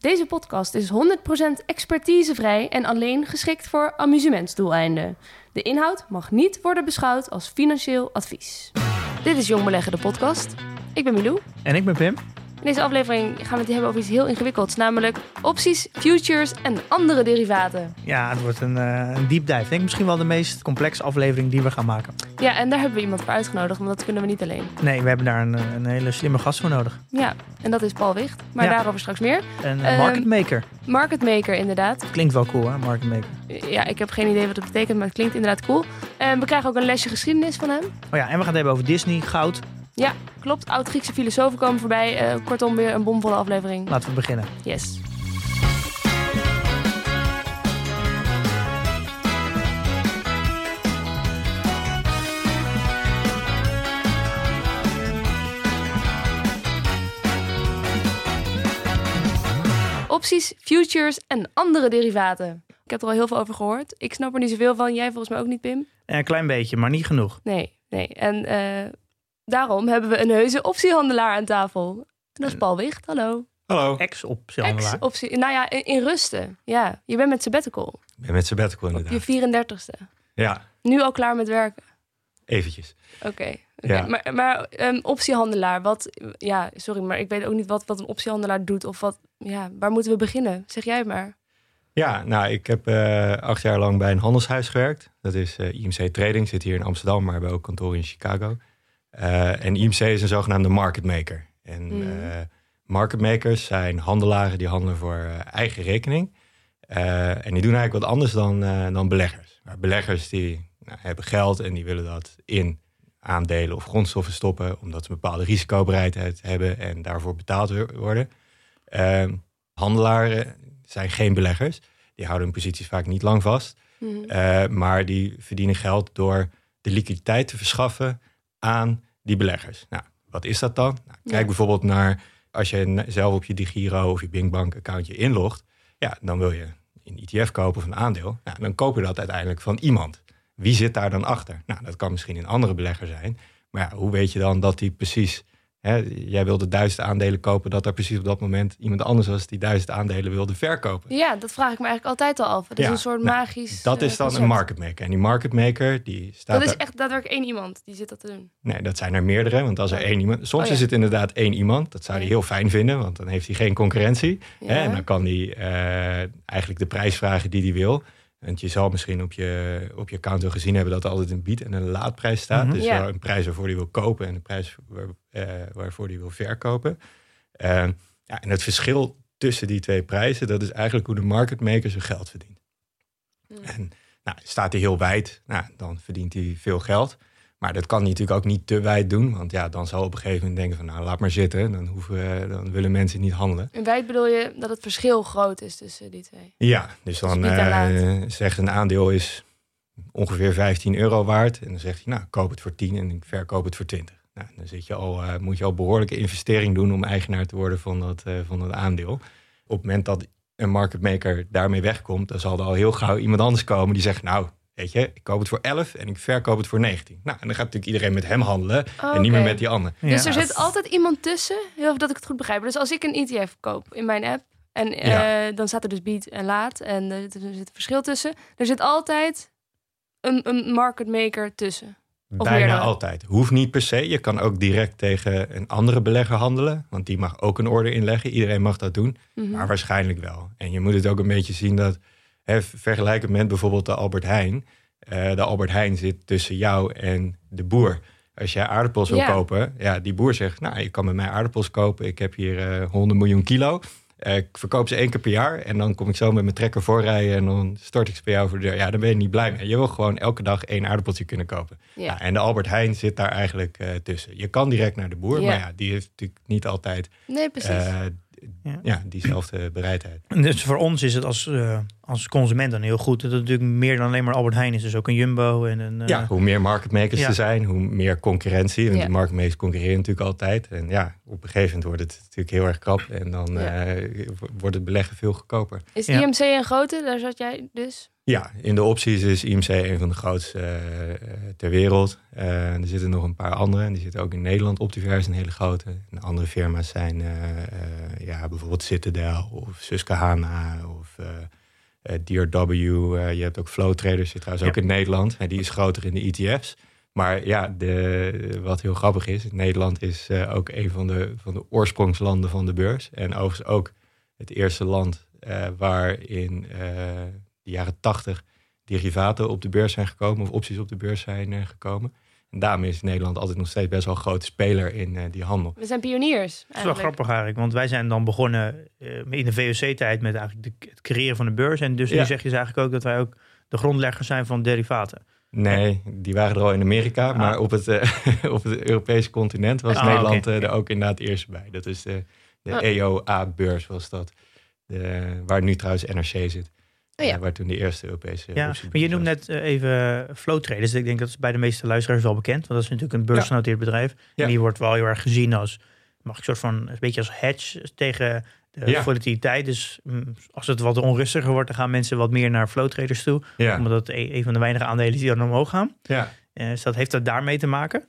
Deze podcast is 100% expertisevrij en alleen geschikt voor amusementsdoeleinden. De inhoud mag niet worden beschouwd als financieel advies. Dit is Jong Beleggen, de podcast. Ik ben Milou. En ik ben Pim. In deze aflevering gaan we het hebben over iets heel ingewikkelds, namelijk opties, futures en andere derivaten. Ja, het wordt een, eh een deep dive. Ik denk misschien wel de meest complexe aflevering die we gaan maken. Ja, en daar hebben we iemand voor uitgenodigd, want dat kunnen we niet alleen. Nee, we hebben daar een, eh, een hele slimme gast voor nodig. Ja, en dat is Paul Wicht, maar Ja. daarover straks meer. Een Ehm, uh, marketmaker. Marketmaker inderdaad. Klinkt wel cool, hè? Marketmaker. Ja, ik heb geen idee wat het betekent, maar het klinkt inderdaad cool. En we krijgen ook een lesje geschiedenis van hem. Oh ja, en we gaan het hebben over Disney, goud. Ja, klopt. Oud-Griekse filosofen komen voorbij. Eh, kortom, weer een bomvolle aflevering. Laten we beginnen. Yes. Opties, futures en andere derivaten. Ik heb er al heel veel over gehoord. Ik snap er niet zoveel van. Jij volgens mij ook niet, Pim? Eh, Een klein beetje, maar niet genoeg. Nee, nee. En eh, daarom hebben we een heuse optiehandelaar aan tafel. En dat is Paul Wicht. Hallo. Hallo. Ex-optiehandelaar. Ex-optie. Nou ja, in, in rusten. Ja, je bent met sabbatical. Ik ben met sabbatical Op inderdaad. je 34ste. Ja, Nu al klaar met werken. eventjes. Oké. Ja. Maar, maar ehm, optiehandelaar, wat... Ja, sorry, maar ik weet ook niet wat, wat een optiehandelaar doet. Of wat... Ja, waar moeten we beginnen? Zeg jij maar. Ja, nou, ik heb eh, acht jaar lang bij een handelshuis gewerkt. Dat is eh, IMC Trading, zit hier in Amsterdam, maar we hebben ook kantoor in Chicago. Eh, en IMC is een zogenaamde market maker. En Mhm. eh, market makers zijn handelaren die handelen voor eh, eigen rekening. En die doen eigenlijk wat anders dan, dan beleggers. Maar beleggers die nou, hebben geld en die willen dat in aandelen of grondstoffen stoppen, omdat ze een bepaalde risicobereidheid hebben en daarvoor betaald worden. Eh, handelaren zijn geen beleggers. Die houden hun posities vaak niet lang vast. Mhm. Maar die verdienen geld door de liquiditeit te verschaffen aan die beleggers. Nou, wat is dat dan? Nou, kijk Ja. bijvoorbeeld naar als je zelf op je DigiGiro of je Bingbank accountje inlogt. Ja, dan wil je een ETF kopen of een aandeel. Nou, dan koop je dat uiteindelijk van iemand. Wie zit daar dan achter? Nou, dat kan misschien een andere belegger zijn. Maar ja, hoe weet je dan dat die precies... Hè, jij wilde duizend aandelen kopen, dat er precies op dat moment iemand anders was die duizend aandelen wilde verkopen. Ja, dat vraag ik me eigenlijk altijd al af. Dat is Ja, een soort nou, magisch Dat eh, is dan een market maker. En die market maker, die staat Dat is echt daadwerkelijk één iemand die zit dat te doen. Nee, dat zijn er meerdere, want als er Oh. één iemand... Soms Oh, ja. is het inderdaad één iemand. Dat zou hij heel fijn vinden, want dan heeft hij geen concurrentie. Ja. Hè, en dan kan hij eh, eigenlijk de prijs vragen die hij wil. Want je zal misschien op je, op je account wel gezien hebben dat er altijd een bied- en een laadprijs staat. Mhm. Dus Ja. een prijs waarvoor hij wil kopen en een prijs waar, eh, waarvoor hij wil verkopen. Eh, ja, en het verschil tussen die twee prijzen, dat is eigenlijk hoe de market maker zijn geld verdient. Mm. En nou, staat hij heel wijd, nou, dan verdient hij veel geld. Maar dat kan natuurlijk ook niet te wijd doen. Want ja, dan zal op een gegeven moment denken van nou, laat maar zitten. Dan, hoeven dan willen mensen niet handelen. En wijd bedoel je dat het verschil groot is tussen die twee? Ja, dus dan Dus eh, zegt een aandeel is ongeveer 15 euro waard. En dan zegt hij, nou, koop het voor 10 en ik verkoop het voor 20. Nou, dan zit je al, eh, moet je al behoorlijke investering doen om eigenaar te worden van dat, eh, van dat aandeel. Op het moment dat een market maker daarmee wegkomt, dan zal er al heel gauw iemand anders komen die zegt, nou, weet je, ik koop het voor 11 en ik verkoop het voor 19. Nou, en dan gaat natuurlijk iedereen met hem handelen en niet meer met die ander. Dus er zit altijd iemand tussen, heel even dat ik het goed begrijp. Dus als ik een ETF koop in mijn app, en Ja. eh, dan staat er dus bied en laat, en er, er zit een verschil tussen. Er zit altijd een, een market maker tussen. Bijna altijd. Hoeft niet per se. Je kan ook direct tegen een andere belegger handelen. Want die mag ook een order inleggen. Iedereen mag dat doen. Mhm. Maar waarschijnlijk wel. En je moet het ook een beetje zien dat... Vergelijkend met bijvoorbeeld de Albert Heijn. eh, de Albert Heijn zit tussen jou en de boer. Als jij aardappels wil Ja. kopen... Ja, die boer zegt... Nou, je kan met mij aardappels kopen. Ik heb hier eh 100 miljoen kilo. Eh, ik verkoop ze één keer per jaar. En dan kom ik zo met mijn trekker voorrijden. En dan stort ik ze bij jou voor de deur. Ja, dan ben je niet blij mee. Je wil gewoon elke dag één aardappeltje kunnen kopen. ja. Ja, en de Albert Heijn zit daar eigenlijk tussen. Je kan direct naar de boer, Ja. maar ja, die heeft natuurlijk niet altijd Nee, eh, ja. diezelfde bereidheid. Dus voor ons is het als, uh, als consument dan heel goed dat het natuurlijk meer dan alleen maar Albert Heijn is. Dus ook een Jumbo en een... Uh... Ja, hoe meer marketmakers er zijn, hoe meer concurrentie. Want ja. de marketmakers concurreren natuurlijk altijd. En ja, op een gegeven moment wordt het natuurlijk heel erg krap. En dan uh, wordt het beleggen veel goedkoper. Is IMC een grote? Daar zat jij dus? Ja, in de opties is IMC een van de grootste uh, ter wereld. Uh, er zitten nog een paar andere. En die zitten ook in Nederland. Optiverse een hele grote. En andere firma's zijn uh, ja, bijvoorbeeld Citadel of Susquehanna of DRW. je hebt ook Flow Traders, zit trouwens ook in Nederland. En die is groter in de ETF's. Maar ja, de, wat heel grappig is, Nederland is ook een van de, van de oorsprongslanden van de beurs. En overigens ook het eerste land waarin de jaren 80 derivaten op de beurs zijn gekomen of opties op de beurs zijn uh, gekomen. En daarom is Nederland altijd nog steeds best wel een grote speler in uh, die handel. We zijn pioniers. Dat is wel grappig eigenlijk, want wij zijn dan begonnen uh, in de VOC-tijd met eigenlijk de, het creëren van de beurs. En dus ja. nu zeg je dus eigenlijk ook dat wij ook de grondleggers zijn van derivaten. Nee, die waren er al in Amerika, ah. maar op het, op het Europese continent was ah, Nederland okay. er ook inderdaad eerst bij. Dat is de, de ah. EOA-beurs was dat, de, waar nu trouwens NRC zit. Oh ja. waar toen de eerste Europese. Ja, maar je noemt net uh, even flow traders. Ik denk dat is bij de meeste luisteraars wel bekend. Want dat is natuurlijk een beursgenoteerd bedrijf. En die wordt wel heel erg gezien als, mag ik soort van, een beetje als hedge tegen de volatiliteit. Dus mm, als het wat onrustiger wordt, dan gaan mensen wat meer naar flow traders toe. Omdat het e-, een van de weinige aandelen die dan omhoog gaan. Ja. Uh, dus dat heeft dat daarmee te maken?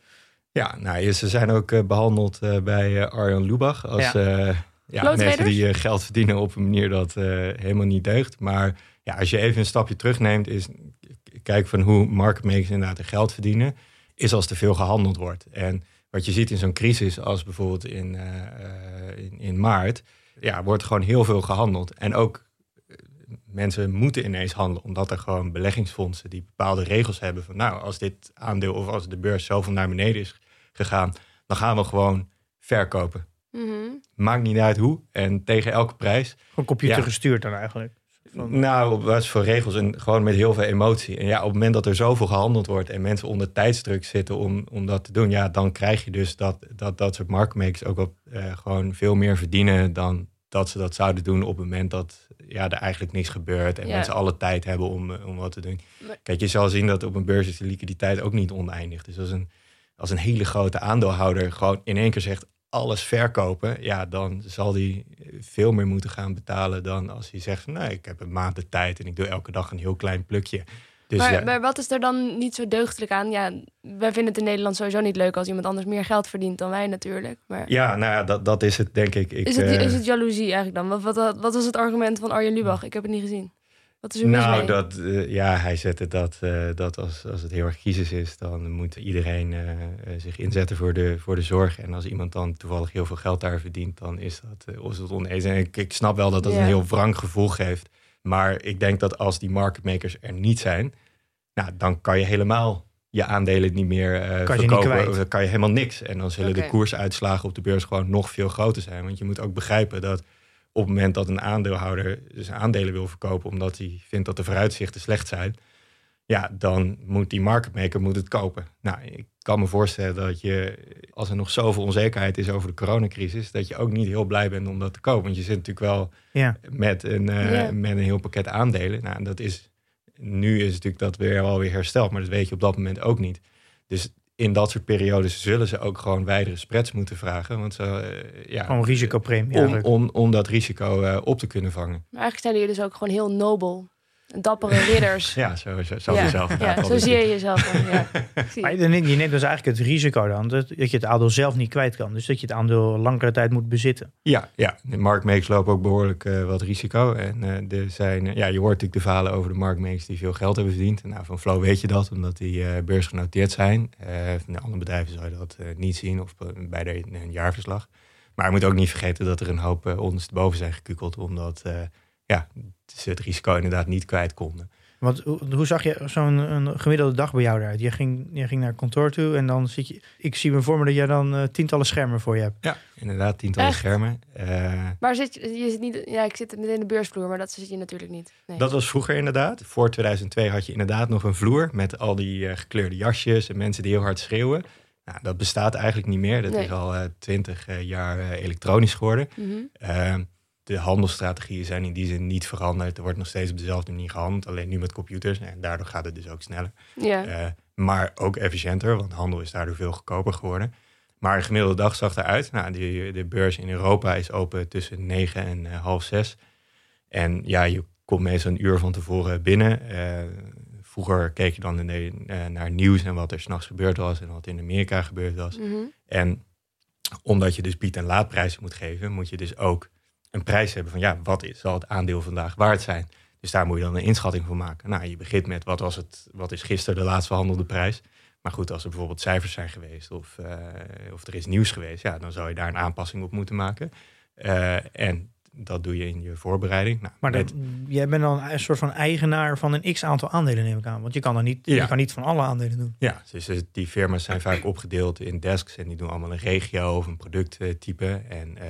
Ja, nou, ze zijn ook uh, behandeld bij Arjan Lubach als ja, mensen die geld verdienen op een manier dat helemaal niet deugt. Maar ja, als je even een stapje terugneemt, is kijk van hoe marketmakers inderdaad geld verdienen, is als te veel gehandeld wordt. En wat je ziet in zo'n crisis, als bijvoorbeeld in, uh, in, in, maart, ja, wordt gewoon heel veel gehandeld. En ook eh, mensen moeten ineens handelen, omdat er gewoon beleggingsfondsen die bepaalde regels hebben van, nou, als dit aandeel of als de beurs zoveel naar beneden is gegaan, dan gaan we gewoon verkopen. Mm Maakt niet uit hoe en tegen elke prijs. Gewoon computer gestuurd dan eigenlijk. Nou, op basis van regels en gewoon met heel veel emotie. En ja, op het moment dat er zoveel gehandeld wordt en mensen onder tijdsdruk zitten om, om dat te doen, ja, dan krijg je dus dat dat, dat soort marketmakers ook op, uh, gewoon veel meer verdienen dan dat ze dat zouden doen op het moment dat ja, er eigenlijk niks gebeurt en mensen alle tijd hebben om, eh, om wat te doen. Kijk, je zal zien dat op een beurs is de liquiditeit ook niet oneindig. Dus als een, als een hele grote aandeelhouder gewoon in één keer zegt, alles verkopen, ja, dan zal hij veel meer moeten gaan betalen dan als hij zegt: Nee, ik heb een maand de tijd en ik doe elke dag een heel klein plukje. Dus maar, maar, wat is er dan niet zo deugdelijk aan? Ja, wij vinden het in Nederland sowieso niet leuk als iemand anders meer geld verdient dan wij natuurlijk. Maar... Ja, nou ja, dat, dat is het denk ik. ik is, het, uh... is het jaloezie eigenlijk dan? Wat, wat, wat was het argument van Arjen Lubach? Ik heb het niet gezien. Wat is er nou, dat, uh, ja, hij zette dat, uh, dat als, als het heel erg crisis is, dan moet iedereen uh, zich inzetten voor de, voor de zorg. En als iemand dan toevallig heel veel geld daar verdient, dan is dat, is dat oneens. En ik, ik snap wel dat dat een heel wrang gevoel geeft. Maar ik denk dat als die marketmakers er niet zijn, nou, dan kan je helemaal je aandelen niet meer kan verkopen. Je kan je helemaal niks. En dan zullen okay. de koersuitslagen op de beurs gewoon nog veel groter zijn. Want je moet ook begrijpen dat op het moment dat een aandeelhouder zijn aandelen wil verkopen omdat hij vindt dat de vooruitzichten slecht zijn, ja, dan moet die marketmaker moet het kopen. Nou, ik kan me voorstellen dat je, als er nog zoveel onzekerheid is over de coronacrisis, dat je ook niet heel blij bent om dat te kopen. Want je zit natuurlijk wel ja. met, een, uh, met een heel pakket aandelen. Nou, dat is, nu is natuurlijk dat weer wel weer hersteld, maar dat weet je op dat moment ook niet. Dus in dat soort periodes zullen ze ook gewoon wijdere spreads moeten vragen. Want ze, uh, ja, gewoon risicopremie om, om, om dat risico uh, op te kunnen vangen. Maar eigenlijk zijn jullie dus ook gewoon heel nobel dappere ridders. ja, zo, zo, zo ja. zelf. Ja, zo zie je jezelf dan. Ja. maar je neemt dus eigenlijk het risico dan, dat, dat je het aandeel zelf niet kwijt kan. Dus dat je het aandeel langere tijd moet bezitten. Ja, ja. de marktmakers lopen ook behoorlijk uh, wat risico. En uh, er zijn, uh, ja, je hoort natuurlijk de verhalen over de marktmakers die veel geld hebben verdiend. Nou, van Flow weet je dat, omdat die beursgenoteerd zijn. van de andere bedrijven zou je dat niet zien of bij de, een jaarverslag. Maar je moet ook niet vergeten dat er een hoop ondersteboven zijn gekukeld, omdat ja, ze het risico inderdaad niet kwijt konden. Want hoe zag je zo'n gemiddelde dag bij jou eruit? Je ging, je ging naar kantoor toe en dan zit je. Ik zie me voor me dat jij dan uh, tientallen schermen voor je hebt. Ja, inderdaad, tientallen schermen. Uh, maar zit je, je zit niet. Ja, ik zit meteen in de beursvloer, maar dat zit je natuurlijk niet. Nee. Dat was vroeger inderdaad. Voor 2002 had je inderdaad nog een vloer met al die uh, gekleurde jasjes en mensen die heel hard schreeuwen. Nou, dat bestaat eigenlijk niet meer. Dat is al twintig jaar elektronisch geworden. Mm de handelsstrategieën zijn in die zin niet veranderd. Er wordt nog steeds op dezelfde manier gehandeld, alleen nu met computers. En daardoor gaat het dus ook sneller. Ja. Uh, maar ook efficiënter, want handel is daardoor veel goedkoper geworden. Maar een gemiddelde dag zag eruit. Nou, die, de beurs in Europa is open tussen 9 en uh, half 6. En ja, je komt meestal een uur van tevoren binnen. Uh, vroeger keek je dan in naar nieuws en wat er s'nachts gebeurd was en wat in Amerika gebeurd was. Mhm. En omdat je dus bied- en laadprijzen moet geven, moet je dus ook een prijs hebben van ja, wat is, zal het aandeel vandaag waard zijn? Dus daar moet je dan een inschatting van maken. Nou, je begint met wat was het, wat is gisteren de laatst verhandelde prijs? Maar goed, als er bijvoorbeeld cijfers zijn geweest of, uh, of er is nieuws geweest, ja, dan zou je daar een aanpassing op moeten maken. Uh, en dat doe je in je voorbereiding. Nou, maar dat, jij bent dan een soort van eigenaar van een x aantal aandelen, neem ik aan. Want je kan, dan niet, je kan niet van alle aandelen doen. Ja, dus die firma's zijn vaak opgedeeld in desks en die doen allemaal een regio of een producttype. En uh,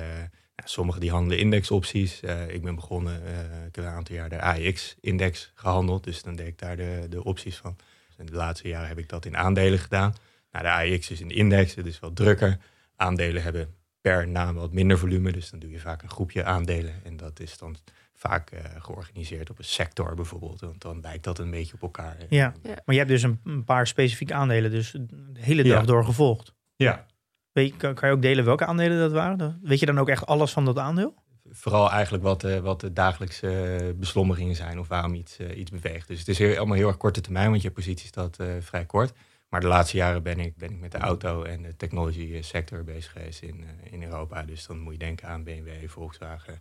Sommigen die handelen indexopties. Uh, ik ben begonnen, uh, ik heb een aantal jaar de AX-index gehandeld. Dus dan deed ik daar de, de opties van. in de laatste jaren heb ik dat in aandelen gedaan. Nou, de AX is een index, het is wat drukker. Aandelen hebben per naam wat minder volume. Dus dan doe je vaak een groepje aandelen. En dat is dan vaak uh, georganiseerd op een sector bijvoorbeeld. Want dan lijkt dat een beetje op elkaar. Ja, ja. maar je hebt dus een, een, paar specifieke aandelen dus de hele dag door gevolgd. Ja, kan, je ook delen welke aandelen dat waren? Weet je dan ook echt alles van dat aandeel? Vooral eigenlijk wat, uh, wat de dagelijkse beslommeringen zijn of waarom iets, uh, iets beweegt. Dus het is allemaal heel erg korte termijn, want je positie staat uh, vrij kort. Maar de laatste jaren ben ik, ben ik met de auto en de technology sector bezig geweest in, in Europa. Dus dan moet je denken aan BMW, Volkswagen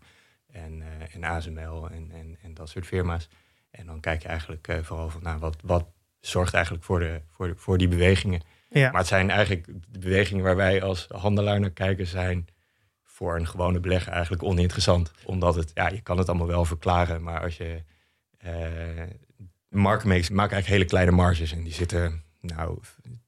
en, en ASML en, en, en dat soort firma's. En dan kijk je eigenlijk vooral van nou, wat, wat zorgt eigenlijk voor, de, voor, de, voor die bewegingen. Ja. Maar het zijn eigenlijk de bewegingen waar wij als handelaar naar kijken, zijn voor een gewone belegger eigenlijk oninteressant. Omdat het, ja, je kan het allemaal wel verklaren, maar als je uh, market makes, maakt eigenlijk hele kleine marges en die zitten nou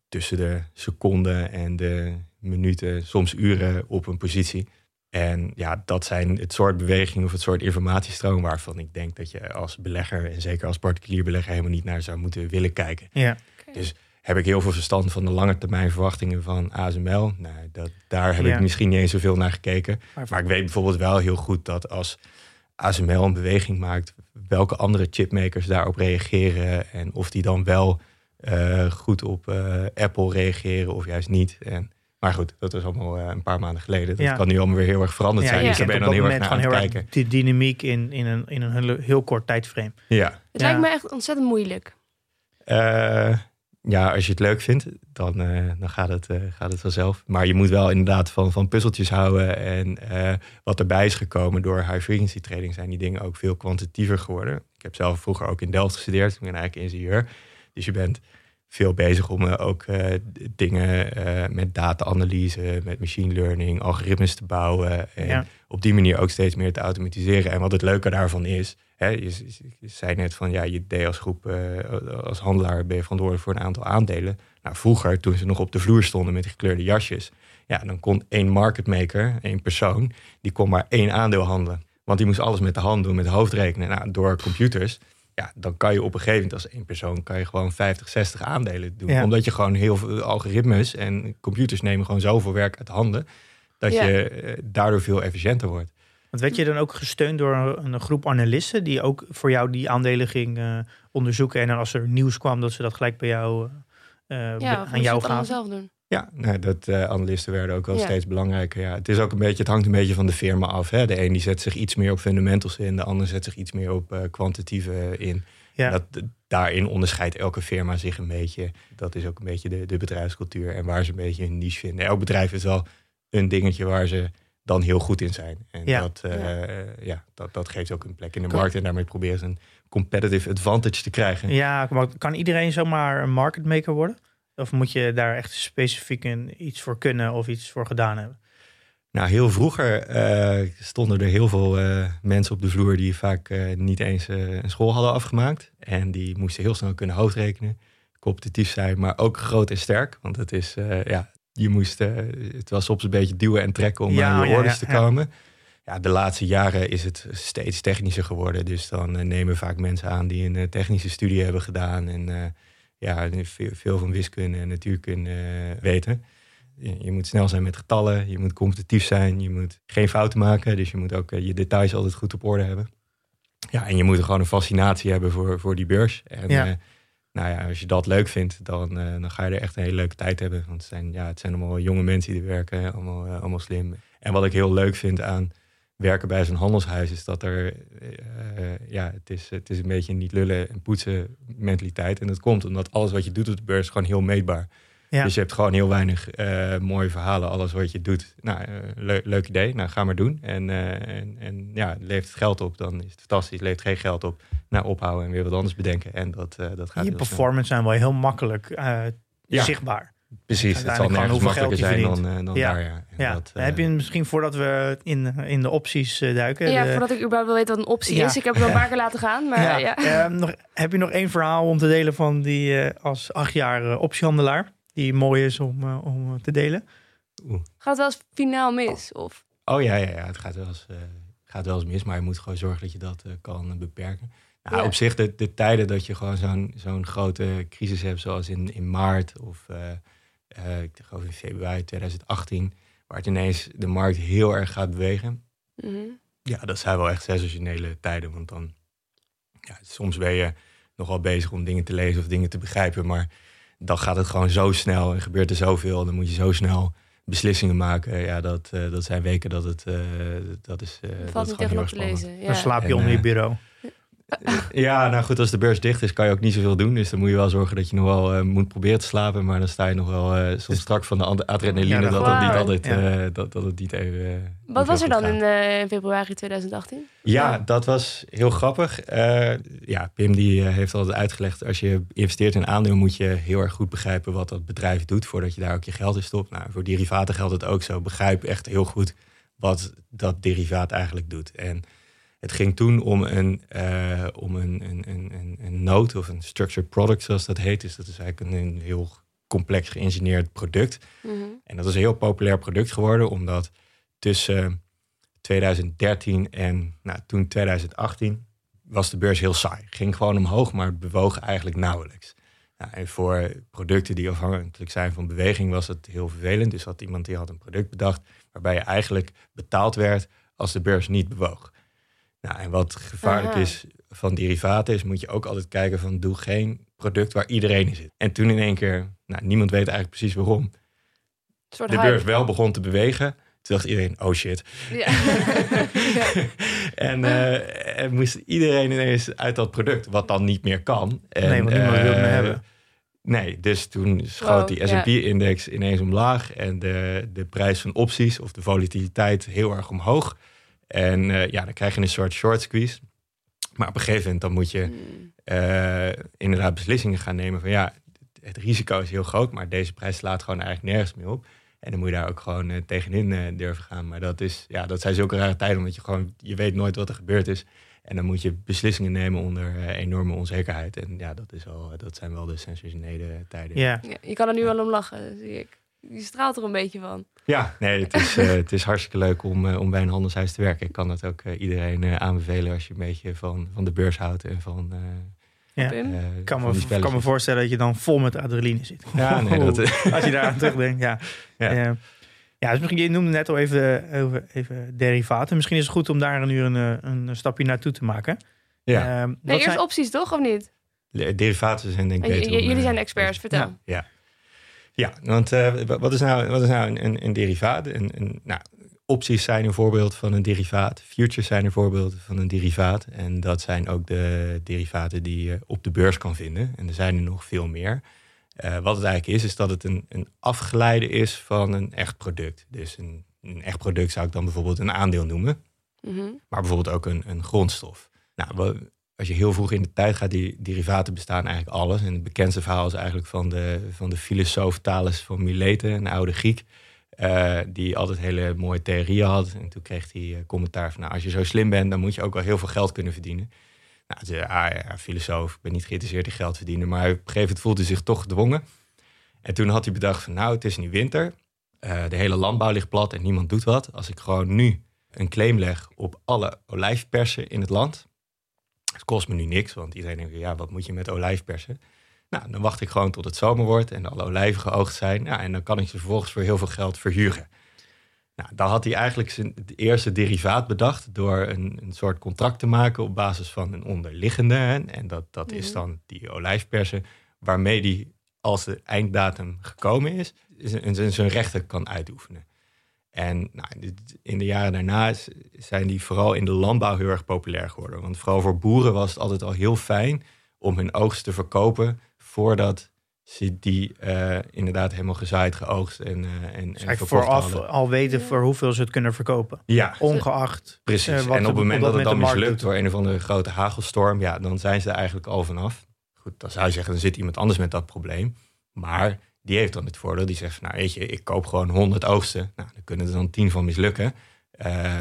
tussen de seconden en de minuten, soms uren op een positie. En ja, dat zijn het soort bewegingen of het soort informatiestroom waarvan ik denk dat je als belegger en zeker als particulier belegger helemaal niet naar zou moeten willen kijken. Ja. Dus heb ik heel veel verstand van de lange termijn verwachtingen van ASML. Nou, dat, daar heb ik misschien niet eens zoveel naar gekeken. Maar, ik weet bijvoorbeeld wel heel goed dat als ASML een beweging maakt, welke andere chipmakers daarop reageren en of die dan wel uh, goed op uh, Apple reageren of juist niet. En, maar goed, dat is allemaal uh, een paar maanden geleden. Dat kan nu allemaal weer heel erg veranderd zijn. Dus daar ben je dan heel erg naar aan het kijken. Die dynamiek in, in, een, in een heel kort tijdframe. Ja. Het lijkt me echt ontzettend moeilijk ja, als je het leuk vindt, dan, uh, dan gaat, het, uh, gaat het vanzelf. Maar je moet wel inderdaad van, van puzzeltjes houden. En uh, wat erbij is gekomen door high frequency trading, zijn die dingen ook veel kwantitiever geworden. Ik heb zelf vroeger ook in Delft gestudeerd. Ik ben eigenlijk ingenieur. Dus je bent veel bezig om ook dingen met data-analyse, met machine learning, algoritmes te bouwen. En op die manier ook steeds meer te automatiseren. En wat het leuke daarvan is, Hè, je, zei net van ja, je deed als groep, uh, als handelaar ben je verantwoordelijk voor een aantal aandelen. Nou, vroeger, toen ze nog op de vloer stonden met gekleurde jasjes, ja, dan kon één market maker, één persoon, die kon maar één aandeel handelen. Want die moest alles met de hand doen, met de hoofd rekenen. Nou, door computers, ja, dan kan je op een gegeven moment als één persoon kan je gewoon 50, 60 aandelen doen. Omdat je gewoon heel veel algoritmes en computers nemen gewoon zoveel werk uit handen, dat je eh, daardoor veel efficiënter wordt. Want werd je dan ook gesteund door een, groep analisten die ook voor jou die aandelen ging uh, onderzoeken en dan als er nieuws kwam dat ze dat gelijk bij jou uh, ja, aan jou gaven? zelf doen. Ja, nee, dat uh, analisten werden ook wel steeds belangrijker. Ja, het is ook een beetje, het hangt een beetje van de firma af. Hè. De een die zet zich iets meer op fundamentals in, de ander zet zich iets meer op kwantitatieve in. Ja. Dat, daarin onderscheidt elke firma zich een beetje. Dat is ook een beetje de, de bedrijfscultuur en waar ze een beetje een niche vinden. Elk bedrijf is wel een dingetje waar ze dan heel goed in zijn. En ja. Dat, uh, ja. dat, dat geeft ook een plek in de markt. En daarmee probeer ze een competitive advantage te krijgen. Ja, maar kan iedereen zomaar een market maker worden? Of moet je daar echt specifiek een, iets voor kunnen of iets voor gedaan hebben? Nou, heel vroeger uh, stonden er heel veel uh, mensen op de vloer die vaak uh, niet eens een school hadden afgemaakt. En die moesten heel snel kunnen hoofdrekenen, competitief zijn, maar ook groot en sterk. Want het is, ja, je moest, het was soms een beetje duwen en trekken om ja, aan je orders te komen. Ja, de laatste jaren is het steeds technischer geworden. Dus dan uh, nemen vaak mensen aan die een uh, technische studie hebben gedaan. En ja, veel, veel, van wiskunde en natuurkunde weten. je, moet snel zijn met getallen, je moet competitief zijn, je moet geen fouten maken. Dus je moet ook je details altijd goed op orde hebben. Ja, en je moet gewoon een fascinatie hebben voor, voor die beurs. En ja. Nou ja, als je dat leuk vindt, dan, dan ga je er echt een hele leuke tijd hebben. Want het zijn, ja, het zijn allemaal jonge mensen die er werken, allemaal, allemaal slim. En wat ik heel leuk vind aan werken bij zo'n handelshuis is dat er, uh, ja, het is, het is een beetje niet lullen en poetsen mentaliteit. En dat komt omdat alles wat je doet op de beurs gewoon heel meetbaar. Ja. Dus je hebt gewoon heel weinig uh, mooie verhalen. Alles wat je doet, nou, uh, leuk idee, nou ga maar doen. En, en, en ja, levert het geld op, dan is het fantastisch. Levert geen geld op, nou ophouden en weer wat anders bedenken. En dat, dat gaat Je performance zijn wel heel makkelijk ja. zichtbaar. Precies, het zal nergens makkelijker zijn dan, uh, dan ja. daar. Ja. ja. Dat, uh, heb je misschien voordat we in, in de opties uh, duiken? Ja, voordat ik überhaupt wil weten wat een optie is. Ik heb het wel een paar keer laten gaan. Maar, ja. Ehm, nog, heb je nog één verhaal om te delen van die als acht jaar optiehandelaar? Die mooi is om, om te delen? Oeh. Gaat het wel eens finaal mis? Of? Oh ja, ja, ja. het gaat wel, eens, gaat wel eens mis. Maar je moet gewoon zorgen dat je dat kan beperken. Nou, Op zich, de, de tijden dat je gewoon zo'n zo'n grote crisis hebt, zoals in, in maart of uh, ik geloof in februari 2018, waar het ineens de markt heel erg gaat bewegen. Mhm. Ja, dat zijn wel echt sensationele tijden, want dan, ja, soms ben je nogal bezig om dingen te lezen of dingen te begrijpen, maar dan gaat het gewoon zo snel en gebeurt er zoveel, dan moet je zo snel beslissingen maken. Ja, dat, uh, dat zijn weken dat het, uh, dat is, uh, dat is gewoon heel te lezen. Ja. Dan slaap je onder je bureau. Ja, nou goed, als de beurs dicht is, kan je ook niet zoveel doen. Dus dan moet je wel zorgen dat je nog wel uh, moet proberen te slapen. Maar dan sta je nog wel uh, soms strak van de adrenaline ja, dat, het niet altijd, uh, dat, dat het niet even. Wat was er dan in februari 2018? Ja, dat was heel grappig. ja, Pim die heeft altijd uitgelegd, als je investeert in aandeel, moet je heel erg goed begrijpen wat dat bedrijf doet voordat je daar ook je geld in stopt. Nou, voor derivaten geldt het ook zo. Begrijp echt heel goed wat dat derivaat eigenlijk doet. En het ging toen om een, uh, om een, een, een, een node of een structured product, zoals dat heet. Dus dat is eigenlijk een, een heel complex geïngineerd product. Mhm. En dat is een heel populair product geworden, omdat tussen 2013 en nou, toen 2018 was de beurs heel saai. Ging gewoon omhoog, maar bewoog eigenlijk nauwelijks. Nou, en voor producten die afhankelijk zijn van beweging was het heel vervelend. Dus had iemand die had een product bedacht waarbij je eigenlijk betaald werd als de beurs niet bewoog. Nou, en wat gevaarlijk is van derivaten is, moet je ook altijd kijken van doe geen product waar iedereen in zit. En toen in één keer, nou, niemand weet eigenlijk precies waarom, de beurs wel begon te bewegen. Toen dacht iedereen, oh shit. Ja. en, uh, en moest iedereen ineens uit dat product, wat dan niet meer kan. En, nee, want niemand uh, wil het meer hebben. Nee, dus toen schoot die S&P-index ineens omlaag en de, de prijs van opties of de volatiliteit heel erg omhoog. En uh, ja, dan krijg je een soort short squeeze. Maar op een gegeven moment dan moet je uh, inderdaad beslissingen gaan nemen van ja, het risico is heel groot, maar deze prijs slaat gewoon eigenlijk nergens meer op. En dan moet je daar ook gewoon uh, tegenin durven gaan. Maar dat, is, ja, dat zijn zulke rare tijden, omdat je gewoon, je weet nooit wat er gebeurd is. En dan moet je beslissingen nemen onder enorme onzekerheid. En ja, dat, is wel, dat zijn wel de sensationele tijden. Ja. ja je kan er nu wel om lachen, zie ik. Je straalt er een beetje van. Ja, nee, het is, uh, het is hartstikke leuk om, uh, om bij een handelshuis te werken. Ik kan dat ook uh, iedereen aanbevelen als je een beetje van, van de beurs houdt en van. ja, ik kan, me, kan me voorstellen dat je dan vol met adrenaline zit. Ja, nee, dat, als je daar aan terugdenkt. Ja. Ja. ja, dus je noemde net al even, even, even derivaten. Misschien is het goed om daar nu een, een stapje naartoe te maken. Ja. nee, eerst zijn... opties toch, of niet? Derivaten zijn denk ik. Jullie zijn experts, vertel. ja. Ja, want uh, wat is nou, wat is nou een, een, een derivaat? Een, een, nou, opties zijn een voorbeeld van een derivaat. Futures zijn een voorbeeld van een derivaat. En dat zijn ook de derivaten die je op de beurs kan vinden. En er zijn er nog veel meer. Uh, wat het eigenlijk is, is dat het een, een afgeleide is van een echt product. Dus een, een echt product zou ik dan bijvoorbeeld een aandeel noemen. Mm -hmm. Maar bijvoorbeeld ook een, een grondstof. Nou, als je heel vroeg in de tijd gaat, die derivaten bestaan eigenlijk alles. En het bekendste verhaal is eigenlijk van de, van de filosoof Thales van Mileten, een oude Griek. Uh, die altijd hele mooie theorieën had. En toen kreeg hij uh, commentaar van, nou, als je zo slim bent, dan moet je ook wel heel veel geld kunnen verdienen. Nou, zei, ah, filosoof, ik ben niet geïnteresseerd in geld verdienen. Maar op een gegeven moment voelde hij zich toch gedwongen. En toen had hij bedacht van, nou, het is nu winter. Uh, de hele landbouw ligt plat en niemand doet wat. Als ik gewoon nu een claim leg op alle olijfpersen in het land het kost me nu niks, want iedereen denkt, ja, wat moet je met olijfpersen? Nou, dan wacht ik gewoon tot het zomer wordt en alle olijven geoogd zijn. Ja, en dan kan ik ze vervolgens voor heel veel geld verhuren. Nou, dan had hij eigenlijk zijn het eerste derivaat bedacht door een, een soort contract te maken op basis van een onderliggende. Hè, en dat, dat is mhm. dan die olijfpersen, waarmee die, als de einddatum gekomen is, zijn, zijn rechten kan uitoefenen. En nou, in de jaren daarna zijn die vooral in de landbouw heel erg populair geworden. Want vooral voor boeren was het altijd al heel fijn om hun oogst te verkopen voordat ze die uh, inderdaad helemaal gezaaid, geoogst en, uh, en, en vooraf al weten voor hoeveel ze het kunnen verkopen. Ja. Ongeacht. Precies. Uh, en op het moment dat het dan mislukt door een of andere grote hagelstorm, ja, dan zijn ze er eigenlijk al vanaf. Goed, dan zou je zeggen, dan zit iemand anders met dat probleem. Maar die heeft dan het voordeel, die zegt, nou weet je, ik koop gewoon 100 oogsten. Nou, dan kunnen er dan 10 van mislukken.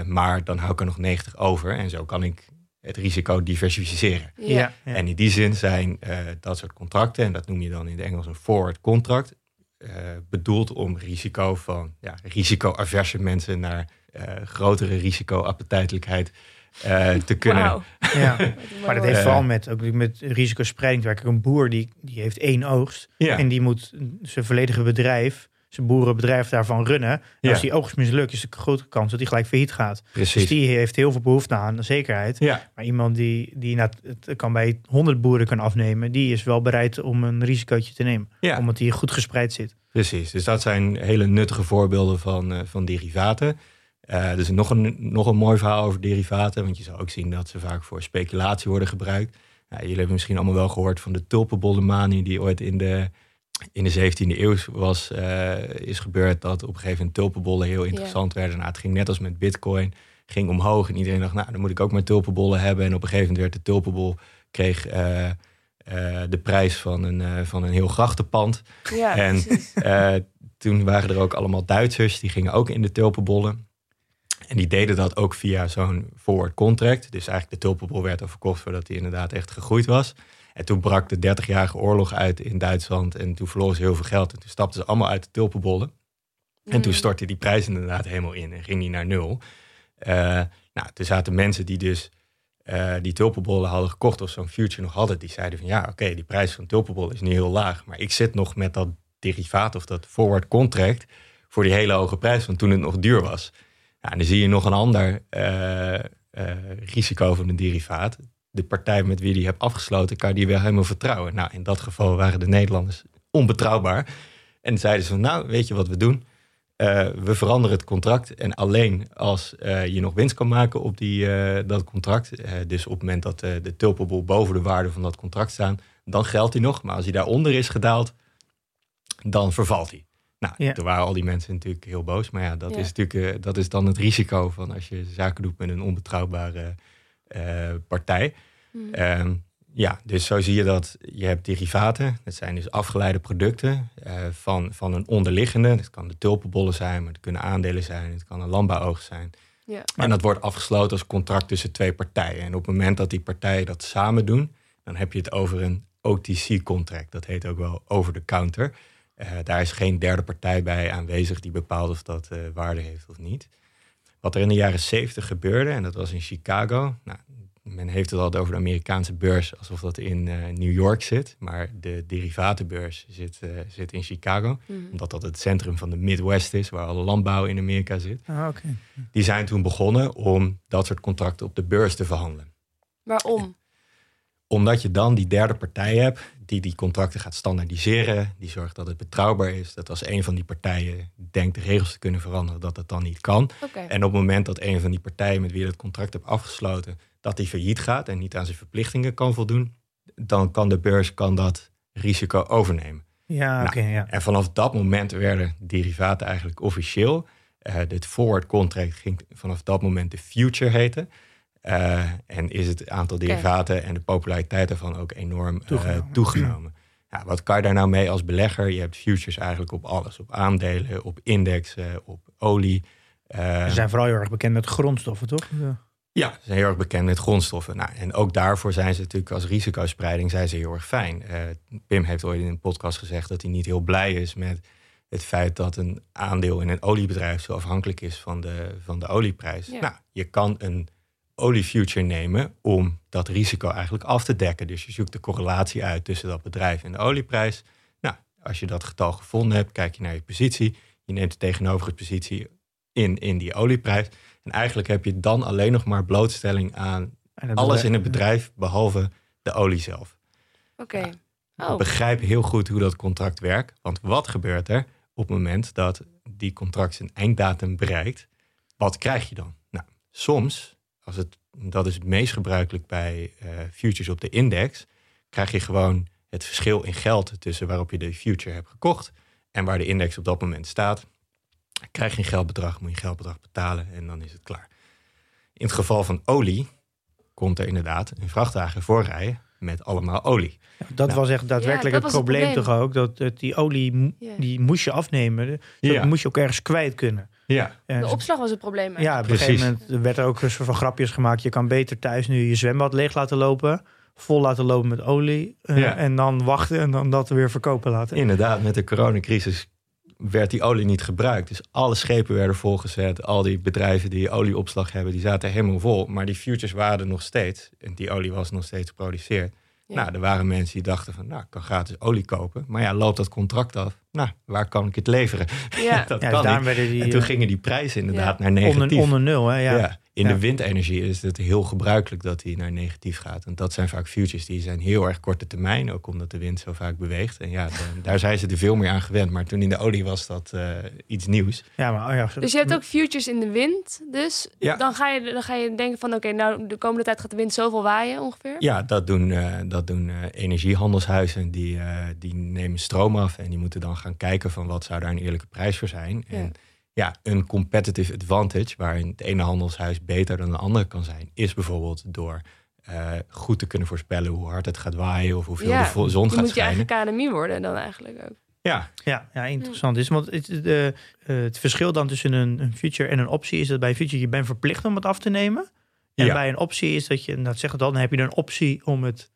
maar dan hou ik er nog 90 over. En zo kan ik het risico diversificeren. Ja. En in die zin zijn uh, dat soort contracten, en dat noem je dan in het Engels een forward contract, uh, bedoeld om risico van ja, risico-averse mensen naar uh, grotere risico-appetijtelijkheid te kunnen. Wow. ja. maar dat heeft vooral met, ook met risicospreiding te werken. Een boer die, die heeft één oogst en die moet zijn volledige bedrijf zijn boerenbedrijf daarvan runnen. En als die oogst mislukt, is de grote kans dat hij gelijk failliet gaat. Precies. Dus die heeft heel veel behoefte aan zekerheid. Ja. Maar iemand die, die nou, het kan bij 100 boeren kan afnemen, die is wel bereid om een risicootje te nemen. Ja. Omdat hij goed gespreid zit. Precies, dus dat zijn hele nuttige voorbeelden van, uh, van derivaten. Uh, dus nog een, nog een mooi verhaal over derivaten, want je zou ook zien dat ze vaak voor speculatie worden gebruikt. jullie hebben misschien allemaal wel gehoord van de tulpenbollenmanie die ooit in de in de 17e eeuw was, uh, is gebeurd dat op een gegeven moment tulpenbollen heel interessant werden. Nou, het ging net als met bitcoin, ging omhoog en iedereen dacht, nou dan moet ik ook maar tulpenbollen hebben. En op een gegeven moment werd de tulpenbol, kreeg uh, uh, de prijs van een, van een heel grachtenpand. Ja, en toen waren er ook allemaal Duitsers, die gingen ook in de tulpenbollen. En die deden dat ook via zo'n forward contract. Dus eigenlijk de tulpenbol werd al verkocht voordat die inderdaad echt gegroeid was. En toen brak de 30-jarige oorlog uit in Duitsland. En toen verloren ze heel veel geld. En toen stapten ze allemaal uit de tulpenbollen. En toen mm. stortte die prijs inderdaad helemaal in en ging die naar nul. Uh, nou, er zaten mensen die dus uh, die tulpenbollen hadden gekocht of zo'n future nog hadden. Die zeiden van ja, oké, die prijs van tulpenbollen is niet heel laag. Maar ik zit nog met dat derivaat of dat forward contract voor die hele hoge prijs van toen het nog duur was. Nou, dan zie je nog een ander uh, risico van een derivaat de partij met wie die hebt afgesloten, kan je die weer helemaal vertrouwen. Nou, in dat geval waren de Nederlanders onbetrouwbaar. En zeiden ze van, nou, weet je wat we doen? Uh, we veranderen het contract. En alleen als je nog winst kan maken op die, dat contract. dus op het moment dat de tulpenbol boven de waarde van dat contract staan, dan geldt hij nog. Maar als hij daaronder is gedaald, dan vervalt hij. Nou, ja. toen waren al die mensen natuurlijk heel boos. Maar ja, dat is natuurlijk dat is dan het risico van als je zaken doet met een onbetrouwbare partij. Hmm. Ehm, ja, dus zo zie je dat je hebt derivaten. Dat zijn dus afgeleide producten uh, van, van een onderliggende. Dat kan de tulpenbollen zijn, maar het kunnen aandelen zijn. Het kan een landbouwoog zijn. Ja. En dat wordt afgesloten als contract tussen twee partijen. En op het moment dat die partijen dat samen doen, dan heb je het over een OTC-contract. Dat heet ook wel over de counter. Uh, daar is geen derde partij bij aanwezig die bepaalt of dat uh, waarde heeft of niet. Wat er in de jaren 70 gebeurde, en dat was in Chicago. Nou, men heeft het altijd over de Amerikaanse beurs alsof dat in uh, New York zit. Maar de derivatenbeurs zit, uh, zit in Chicago. Mhm. Omdat dat het centrum van de Midwest is, waar alle landbouw in Amerika zit. Ah, Die zijn toen begonnen om dat soort contracten op de beurs te verhandelen. Waarom? Omdat je dan die derde partij hebt die die contracten gaat standaardiseren. Die zorgt dat het betrouwbaar is. Dat als een van die partijen denkt de regels te kunnen veranderen, dat dat dan niet kan. En op het moment dat een van die partijen met wie je het contract hebt afgesloten, dat hij failliet gaat en niet aan zijn verplichtingen kan voldoen, dan kan de beurs kan dat risico overnemen. Ja, nou, oké. ja. En vanaf dat moment werden derivaten eigenlijk officieel. Uh, dit forward contract ging vanaf dat moment de future heten. Uh, en is het aantal derivaten en de populariteit daarvan ook enorm toegenomen. Uh, toegenomen. Ja, wat kan je daar nou mee als belegger? Je hebt futures eigenlijk op alles. Op aandelen, op indexen, op olie. Ze zijn vooral heel erg bekend met grondstoffen, toch? Ja. Ja, ze zijn heel erg bekend met grondstoffen. Nou, en ook daarvoor zijn ze natuurlijk als risicospreiding zijn ze heel erg fijn. Uh, Pim heeft ooit in een podcast gezegd dat hij niet heel blij is met het feit dat een aandeel in een oliebedrijf zo afhankelijk is van de, van de olieprijs. Nou, je kan een oliefuture nemen om dat risico eigenlijk af te dekken. Dus je zoekt de correlatie uit tussen dat bedrijf en de olieprijs. Nou, als je dat getal gevonden hebt, kijk je naar je positie. Je neemt de tegenovergestelde positie in, in die olieprijs. En eigenlijk heb je dan alleen nog maar blootstelling aan alles in het bedrijf, behalve de olie zelf. Oké. Oh. Begrijp heel goed hoe dat contract werkt. Want wat gebeurt er op het moment dat die contract zijn einddatum bereikt? Wat krijg je dan? Nou, soms, als het, dat is het meest gebruikelijk bij uh, futures op de index, krijg je gewoon het verschil in geld tussen waarop je de future hebt gekocht en waar de index op dat moment staat. Krijg je een geldbedrag, moet je een geldbedrag betalen en dan is het klaar. In het geval van olie komt er inderdaad een vrachtwagen voorrijden met allemaal olie. dat nou, was echt daadwerkelijk het, probleem toch ook. Dat, die olie, die moest je afnemen. Dat moest je ook ergens kwijt kunnen. Ja. de opslag was het probleem. Ja, op een gegeven moment werd er ook een soort van grapjes gemaakt. Je kan beter thuis nu je zwembad leeg laten lopen. Vol laten lopen met olie. Uh, En dan wachten en dan dat weer verkopen laten. Inderdaad, met de coronacrisis werd die olie niet gebruikt. Dus alle schepen werden volgezet. Al die bedrijven die olieopslag hebben, die zaten helemaal vol. Maar die futures waren er nog steeds. En die olie was nog steeds geproduceerd. Nou, er waren mensen die dachten van, nou, ik kan gratis olie kopen. Maar ja, loopt dat contract af? Nou, waar kan ik het leveren? Ja. dat ja, kan dus die, en toen eh, gingen die prijzen inderdaad naar negatief. Onder, onder nul, hè? Ja. In de windenergie is het heel gebruikelijk dat die naar negatief gaat. Want dat zijn vaak futures die zijn heel erg korte termijn, ook omdat de wind zo vaak beweegt. En ja, daar zijn ze er veel meer aan gewend. Maar toen in de olie was dat uh, iets nieuws. Ja, maar, oh ja, dus je hebt ook futures in de wind. Dus ja. dan, ga je, dan ga je denken van oké, nou de komende tijd gaat de wind zoveel waaien ongeveer? Ja, dat doen, uh, dat doen uh, energiehandelshuizen. Die, die nemen stroom af en die moeten dan gaan kijken van wat zou daar een eerlijke prijs voor zijn. Ja. En ja, een competitive advantage, waarin het ene handelshuis beter dan de andere kan zijn, is bijvoorbeeld door uh, goed te kunnen voorspellen hoe hard het gaat waaien of hoeveel ja, de zon gaat schijnen. moet je eigen KNMI worden dan eigenlijk ook. Ja, ja, ja interessant is. Want het, de, uh, het verschil dan tussen een, een future en een optie is dat bij een future je bent verplicht om het af te nemen. En ja. bij een optie is dat je, dat zegt het al, dan heb je een optie om het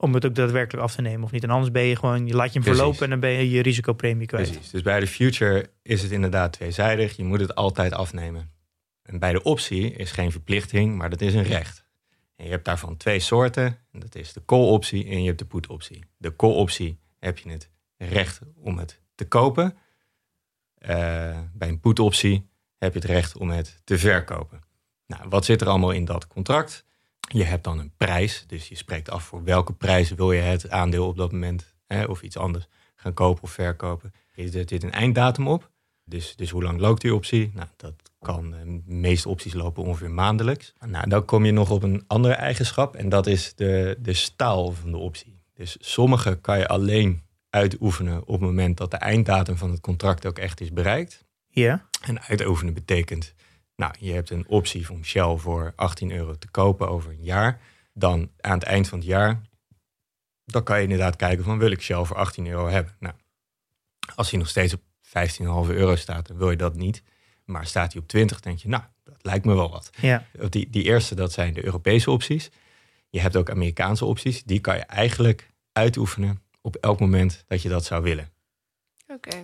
om het ook daadwerkelijk af te nemen of niet. En anders ben je gewoon, je laat je hem verlopen en dan ben je je risicopremie kwijt. Precies. Dus bij de future is het inderdaad tweezijdig. Je moet het altijd afnemen. En bij de optie is geen verplichting, maar dat is een recht. En je hebt daarvan twee soorten. Dat is de call-optie en je hebt de put-optie. De call-optie heb je het recht om het te kopen. Uh, bij een put-optie heb je het recht om het te verkopen. Nou, wat zit er allemaal in dat contract? Je hebt dan een prijs, dus je spreekt af voor welke prijs wil je het aandeel op dat moment hè, of iets anders gaan kopen of verkopen. Je zet een einddatum op, dus, dus hoe lang loopt die optie? Nou, dat kan, eh, de meeste opties lopen ongeveer maandelijks. Nou, dan kom je nog op een andere eigenschap en dat is de, de staal van de optie. Dus sommige kan je alleen uitoefenen op het moment dat de einddatum van het contract ook echt is bereikt. Ja. En uitoefenen betekent nou, je hebt een optie van Shell voor 18 euro te kopen over een jaar. Dan aan het eind van het jaar, dan kan je inderdaad kijken van wil ik Shell voor 18 euro hebben. Nou, als hij nog steeds op 15,5 euro staat, dan wil je dat niet. Maar staat hij op 20, denk je, nou, dat lijkt me wel wat. Ja. Die, die eerste, dat zijn de Europese opties. Je hebt ook Amerikaanse opties. Die kan je eigenlijk uitoefenen op elk moment dat je dat zou willen.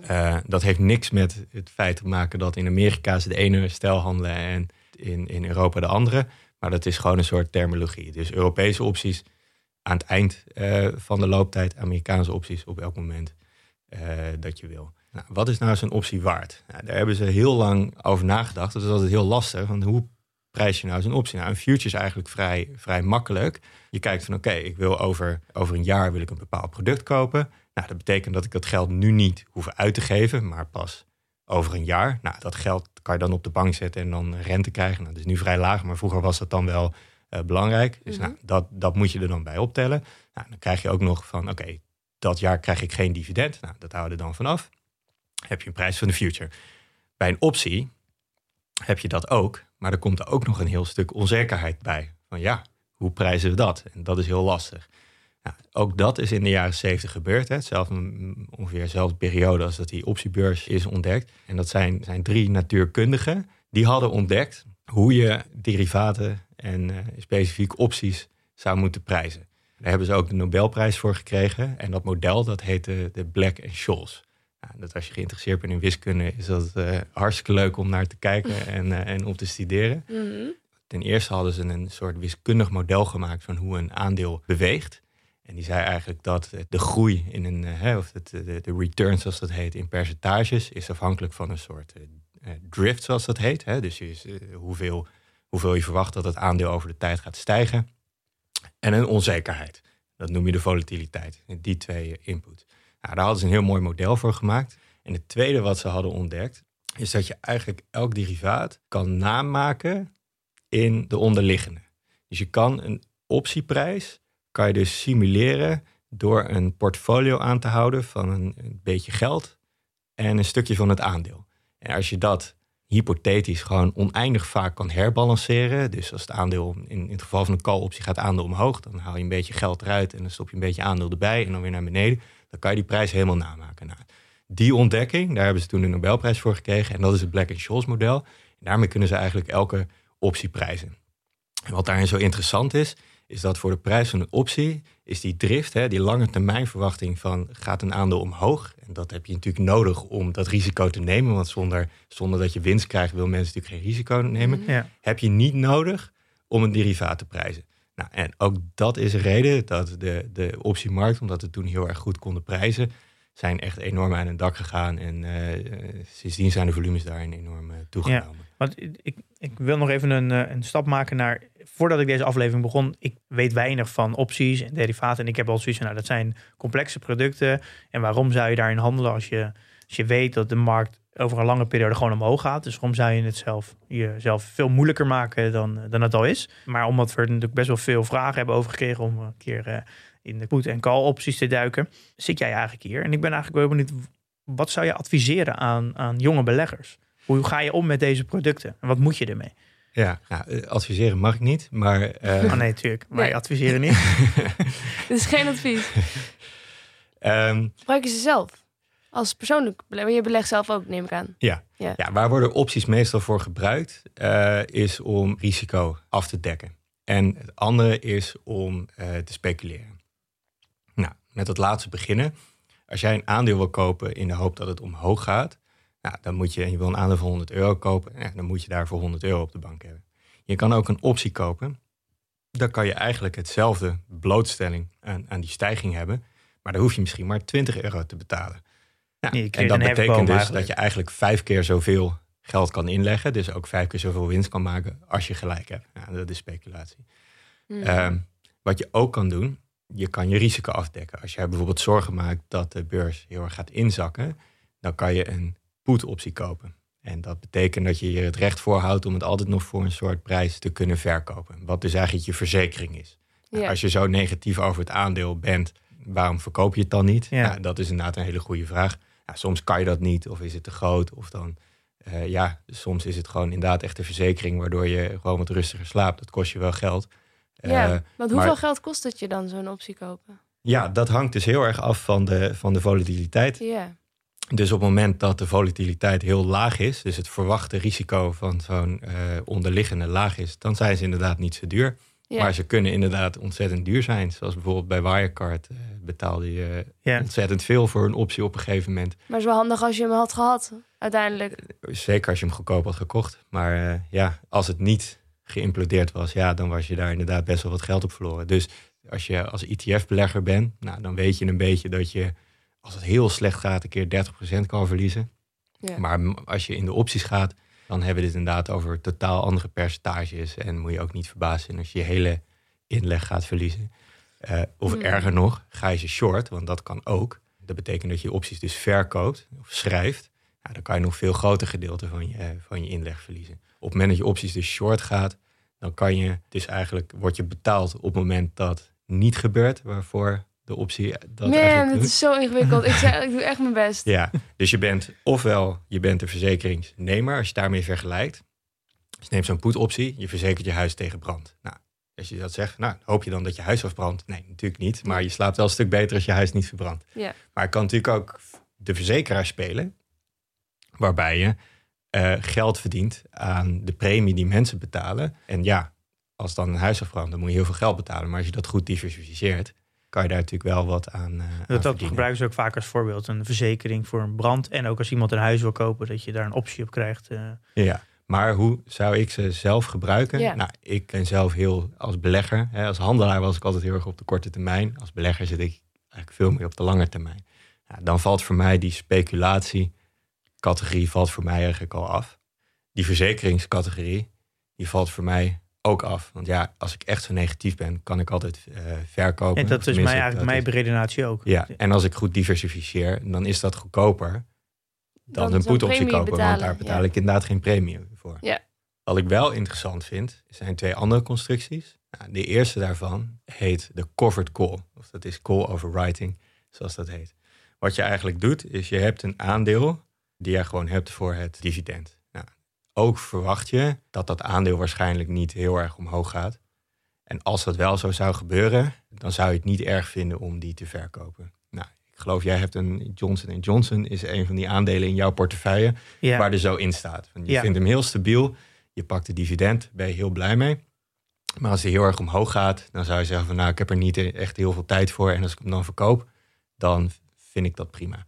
Uh, dat heeft niks met het feit te maken dat in Amerika ze de ene stijl handelen en in, in Europa de andere. Maar dat is gewoon een soort terminologie. Dus Europese opties aan het eind uh, van de looptijd, Amerikaanse opties op elk moment uh, dat je wil. Nou, wat is nou zo'n optie waard? Nou, daar hebben ze heel lang over nagedacht. Dat is altijd heel lastig. Want hoe prijs je nou zo'n optie? Nou, een future is eigenlijk vrij, vrij makkelijk. Je kijkt van oké, ik wil over, over een jaar wil ik een bepaald product kopen. Nou, dat betekent dat ik dat geld nu niet hoef uit te geven, maar pas over een jaar. Nou, dat geld kan je dan op de bank zetten en dan rente krijgen. Nou, dat is nu vrij laag, maar vroeger was dat dan wel uh, belangrijk. Dus nou, dat, dat moet je er dan bij optellen. Nou, dan krijg je ook nog van, oké, dat jaar krijg ik geen dividend. Nou, dat houden we dan vanaf. Heb je een prijs van de future. Bij een optie heb je dat ook, maar er komt er ook nog een heel stuk onzekerheid bij. Van ja, hoe prijzen we dat? En dat is heel lastig. Nou, ook dat is in de jaren 70 gebeurd. Hè. Hetzelfde, ongeveer dezelfde periode als dat die optiebeurs is ontdekt. En dat zijn, zijn drie natuurkundigen. Die hadden ontdekt hoe je derivaten en uh, specifiek opties zou moeten prijzen. Daar hebben ze ook de Nobelprijs voor gekregen. En dat model dat heette de Black and Scholes. Nou, dat als je geïnteresseerd bent in wiskunde, is dat uh, hartstikke leuk om naar te kijken en, uh, en op te studeren. Mhm. Ten eerste hadden ze een soort wiskundig model gemaakt van hoe een aandeel beweegt. En die zei eigenlijk dat de groei in een, hè, of het, de, de return zoals dat heet, in percentages, is afhankelijk van een soort drift zoals dat heet. Hè? Dus hoeveel, hoeveel je verwacht dat het aandeel over de tijd gaat stijgen. En een onzekerheid. Dat noem je de volatiliteit. Die twee input. Nou, daar hadden ze een heel mooi model voor gemaakt. En het tweede wat ze hadden ontdekt, is dat je eigenlijk elk derivaat kan namaken in de onderliggende. Dus je kan een optieprijs, kan je dus simuleren door een portfolio aan te houden van een, beetje geld en een stukje van het aandeel. En als je dat hypothetisch gewoon oneindig vaak kan herbalanceren. Dus als het aandeel, in, het geval van een call-optie gaat aandeel omhoog, dan haal je een beetje geld eruit en dan stop je een beetje aandeel erbij en dan weer naar beneden. Dan kan je die prijs helemaal namaken. Nou, die ontdekking, daar hebben ze toen de Nobelprijs voor gekregen en dat is het Black-Scholes model. En daarmee kunnen ze eigenlijk elke optie prijzen. En wat daarin zo interessant is, is dat voor de prijs van een optie is die drift, hè, die lange termijn verwachting van gaat een aandeel omhoog. En dat heb je natuurlijk nodig om dat risico te nemen. Want zonder, zonder dat je winst krijgt, wil mensen natuurlijk geen risico nemen. Mhm. Ja. Heb je niet nodig om een derivaat te prijzen. Nou, en ook dat is een reden dat de, de optiemarkt, omdat we toen heel erg goed konden prijzen, zijn echt enorm aan het dak gegaan. En uh, sindsdien zijn de volumes daarin enorm uh, toegenomen. Ja, want ik, ik wil nog even een, een stap maken naar voordat ik deze aflevering begon, ik weet weinig van opties en derivaten. En ik heb al zoiets van, nou, dat zijn complexe producten. En waarom zou je daarin handelen als je, als je weet dat de markt over een lange periode gewoon omhoog gaat? Dus waarom zou je het zelf jezelf veel moeilijker maken dan, dan het al is? Maar omdat we natuurlijk best wel veel vragen hebben over gekregen om een keer uh, in de put- en call opties te duiken, zit jij eigenlijk hier. En ik ben eigenlijk wel benieuwd, wat zou je adviseren aan, aan jonge beleggers? Hoe ga je om met deze producten en wat moet je ermee? Ja, nou, adviseren mag ik niet, maar... Uh... Oh nee, natuurlijk. Maar nee. adviseren niet. Dit is geen advies. um, Gebruik je ze zelf? Als persoonlijk belegger. Je belegt zelf ook, neem ik aan. Ja. ja. ja waar worden opties meestal voor gebruikt? Uh, is om risico af te dekken. En het andere is om uh, te speculeren. Nou, met het laatste beginnen. Als jij een aandeel wil kopen in de hoop dat het omhoog gaat nou, dan moet je, je wil een aandeel van 100 euro kopen, ja, dan moet je daarvoor 100 euro op de bank hebben. Je kan ook een optie kopen. Dan kan je eigenlijk hetzelfde blootstelling aan, aan die stijging hebben, maar dan hoef je misschien maar 20 euro te betalen. Nou, en dat betekent dus dat je eigenlijk vijf keer zoveel geld kan inleggen, dus ook vijf keer zoveel winst kan maken als je gelijk hebt. Nou, dat is speculatie. Hmm. Ehm, wat je ook kan doen, je kan je risico afdekken. Als jij bijvoorbeeld zorgen maakt dat de beurs heel erg gaat inzakken, dan kan je een put-optie kopen. En dat betekent dat je je het recht voorhoudt om het altijd nog voor een soort prijs te kunnen verkopen. Wat dus eigenlijk je verzekering is. Nou, Ja. Als je zo negatief over het aandeel bent, waarom verkoop je het dan niet? Ja. Nou, dat is inderdaad een hele goede vraag. Ja, soms kan je dat niet, of is het te groot, of dan... eh, ja, soms is het gewoon inderdaad echt een verzekering... waardoor je gewoon wat rustiger slaapt. Dat kost je wel geld. Ja, Eh, want hoeveel maar- geld kost het je dan zo'n optie kopen? ja, dat hangt dus heel erg af van de, van de volatiliteit. Ja. Dus op het moment dat de volatiliteit heel laag is, dus het verwachte risico van zo'n eh, onderliggende laag is, dan zijn ze inderdaad niet zo duur. Ja. Maar ze kunnen inderdaad ontzettend duur zijn. Zoals bijvoorbeeld bij Wirecard eh, betaalde je Ja. ontzettend veel voor een optie op een gegeven moment. Maar het is wel handig als je hem had gehad, uiteindelijk. Zeker als je hem goedkoop had gekocht. Maar eh, ja, als het niet geïmplodeerd was, ja, dan was je daar inderdaad best wel wat geld op verloren. Dus als je als ETF-belegger bent, nou, dan weet je een beetje dat je, als het heel slecht gaat, een keer 30% kan verliezen. Ja. Maar als je in de opties gaat, dan hebben we dit inderdaad over totaal andere percentages. En moet je ook niet verbaasd zijn als je je hele inleg gaat verliezen. Eh, of Hmm. erger nog, ga je ze short, want dat kan ook. Dat betekent dat je opties dus verkoopt of schrijft. Nou, dan kan je nog veel groter gedeelte van je, van je inleg verliezen. Op het moment dat je opties dus short gaat, dan kan je, dus eigenlijk word je betaald op het moment dat niet gebeurt, waarvoor de optie dat Man, het is zo ingewikkeld. ik, ik doe echt mijn best. Ja, dus je bent ofwel je bent de verzekeringsnemer als je daarmee vergelijkt. Dus je neemt zo'n put-optie, je verzekert je huis tegen brand. Nou, als je dat zegt, nou, hoop je dan dat je huis afbrandt? Nee, natuurlijk niet. Maar je slaapt wel een stuk beter als je huis niet verbrandt. Ja. Maar ik kan natuurlijk ook de verzekeraar spelen, waarbij je eh, geld verdient aan de premie die mensen betalen. En ja, als dan een huis afbrandt, dan moet je heel veel geld betalen. Maar als je dat goed diversificeert, kan je daar natuurlijk wel wat aan, eh aan Dat, dat gebruiken ze ook vaak als voorbeeld. Een verzekering voor een brand. En ook als iemand een huis wil kopen, dat je daar een optie op krijgt. eh. Ja, Maar hoe zou ik ze zelf gebruiken? Nou, ik ben zelf heel als belegger. Hè, als handelaar was ik altijd heel erg op de korte termijn. Als belegger zit ik eigenlijk veel meer op de lange termijn. Nou, dan valt voor mij die speculatiecategorie valt voor mij eigenlijk al af. Die verzekeringscategorie, die valt voor mij ook af. Want ja, als ik echt zo negatief ben, kan ik altijd uh, verkopen. En dat is mij eigenlijk mijn beredenatie ook. Ja, en als ik goed diversificeer, dan is dat goedkoper dan, een put-optie kopen. want daar betaal ik inderdaad geen premie voor. Ja. Wat ik wel interessant vind, zijn twee andere constructies. Nou, de eerste daarvan heet de covered call. Of dat is call overwriting, zoals dat heet. Wat je eigenlijk doet, is je hebt een aandeel die je gewoon hebt voor het dividend. Ook verwacht je dat dat aandeel waarschijnlijk niet heel erg omhoog gaat. En als dat wel zo zou gebeuren, dan zou je het niet erg vinden om die te verkopen. Nou, ik geloof jij hebt een Johnson Johnson, is een van die aandelen in jouw portefeuille waar er zo in staat. je vindt hem heel stabiel, je pakt de dividend, ben je heel blij mee. Maar als hij heel erg omhoog gaat, dan zou je zeggen van nou, ik heb er niet echt heel veel tijd voor. En als ik hem dan verkoop, dan vind ik dat prima.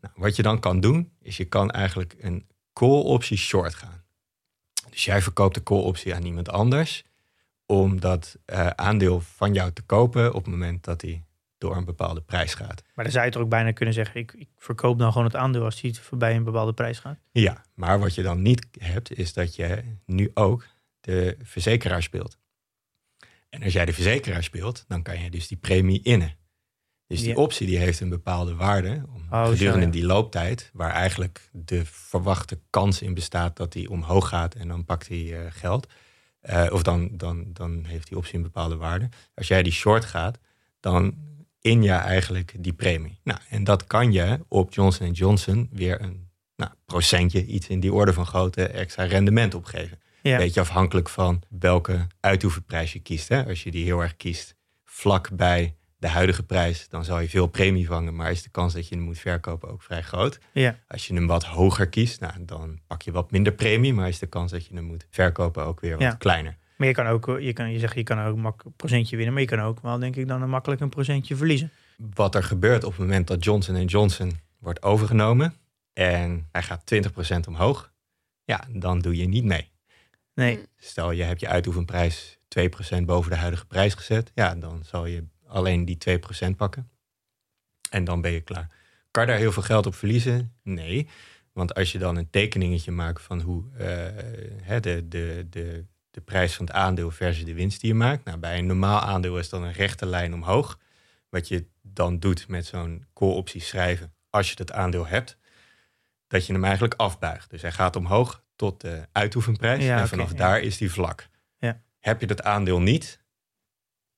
Nou, wat je dan kan doen, is je kan eigenlijk een call optie short gaan. Dus jij verkoopt de call optie aan iemand anders om dat uh, aandeel van jou te kopen op het moment dat hij door een bepaalde prijs gaat. Maar dan zou je toch ook bijna kunnen zeggen, ik, ik verkoop dan gewoon het aandeel als hij voorbij een bepaalde prijs gaat. Ja, maar wat je dan niet hebt, is dat je nu ook de verzekeraar speelt. En als jij de verzekeraar speelt, dan kan je dus die premie innen. Dus die optie die heeft een bepaalde waarde om, oh, gedurende die looptijd, waar eigenlijk de verwachte kans in bestaat dat die omhoog gaat en dan pakt hij uh, geld. Uh, of dan, dan, dan heeft die optie een bepaalde waarde. Als jij die short gaat, dan in je eigenlijk die premie. Nou, en dat kan je op Johnson Johnson weer een nou, procentje, iets in die orde van grootte, extra rendement opgeven. Ja. Beetje afhankelijk van welke uitoefenprijs je kiest. Hè? Als je die heel erg kiest vlak bij de huidige prijs, dan zal je veel premie vangen, maar is de kans dat je hem moet verkopen ook vrij groot. Ja. Als je hem wat hoger kiest, nou, dan pak je wat minder premie, maar is de kans dat je hem moet verkopen ook weer wat kleiner. Maar je kan ook, je, kan, je zegt je kan ook een procentje winnen, maar je kan ook wel denk ik dan een makkelijk een procentje verliezen. Wat er gebeurt op het moment dat Johnson Johnson wordt overgenomen en hij gaat 20% omhoog, ja, dan doe je niet mee. Nee. Stel je hebt je uitoefenprijs 2% boven de huidige prijs gezet, ja, dan zal je alleen die 2% pakken. En dan ben je klaar. Kan daar heel veel geld op verliezen? Nee. Want als je dan een tekeningetje maakt van hoe uh, de, de, de, de prijs van het aandeel versus de winst die je maakt. Nou, bij een normaal aandeel is dan een rechte lijn omhoog. Wat je dan doet met zo'n call-optie schrijven, als je het aandeel hebt, dat je hem eigenlijk afbuigt. Dus hij gaat omhoog tot de uitoefenprijs. en vanaf daar is die vlak. Ja. Heb je dat aandeel niet,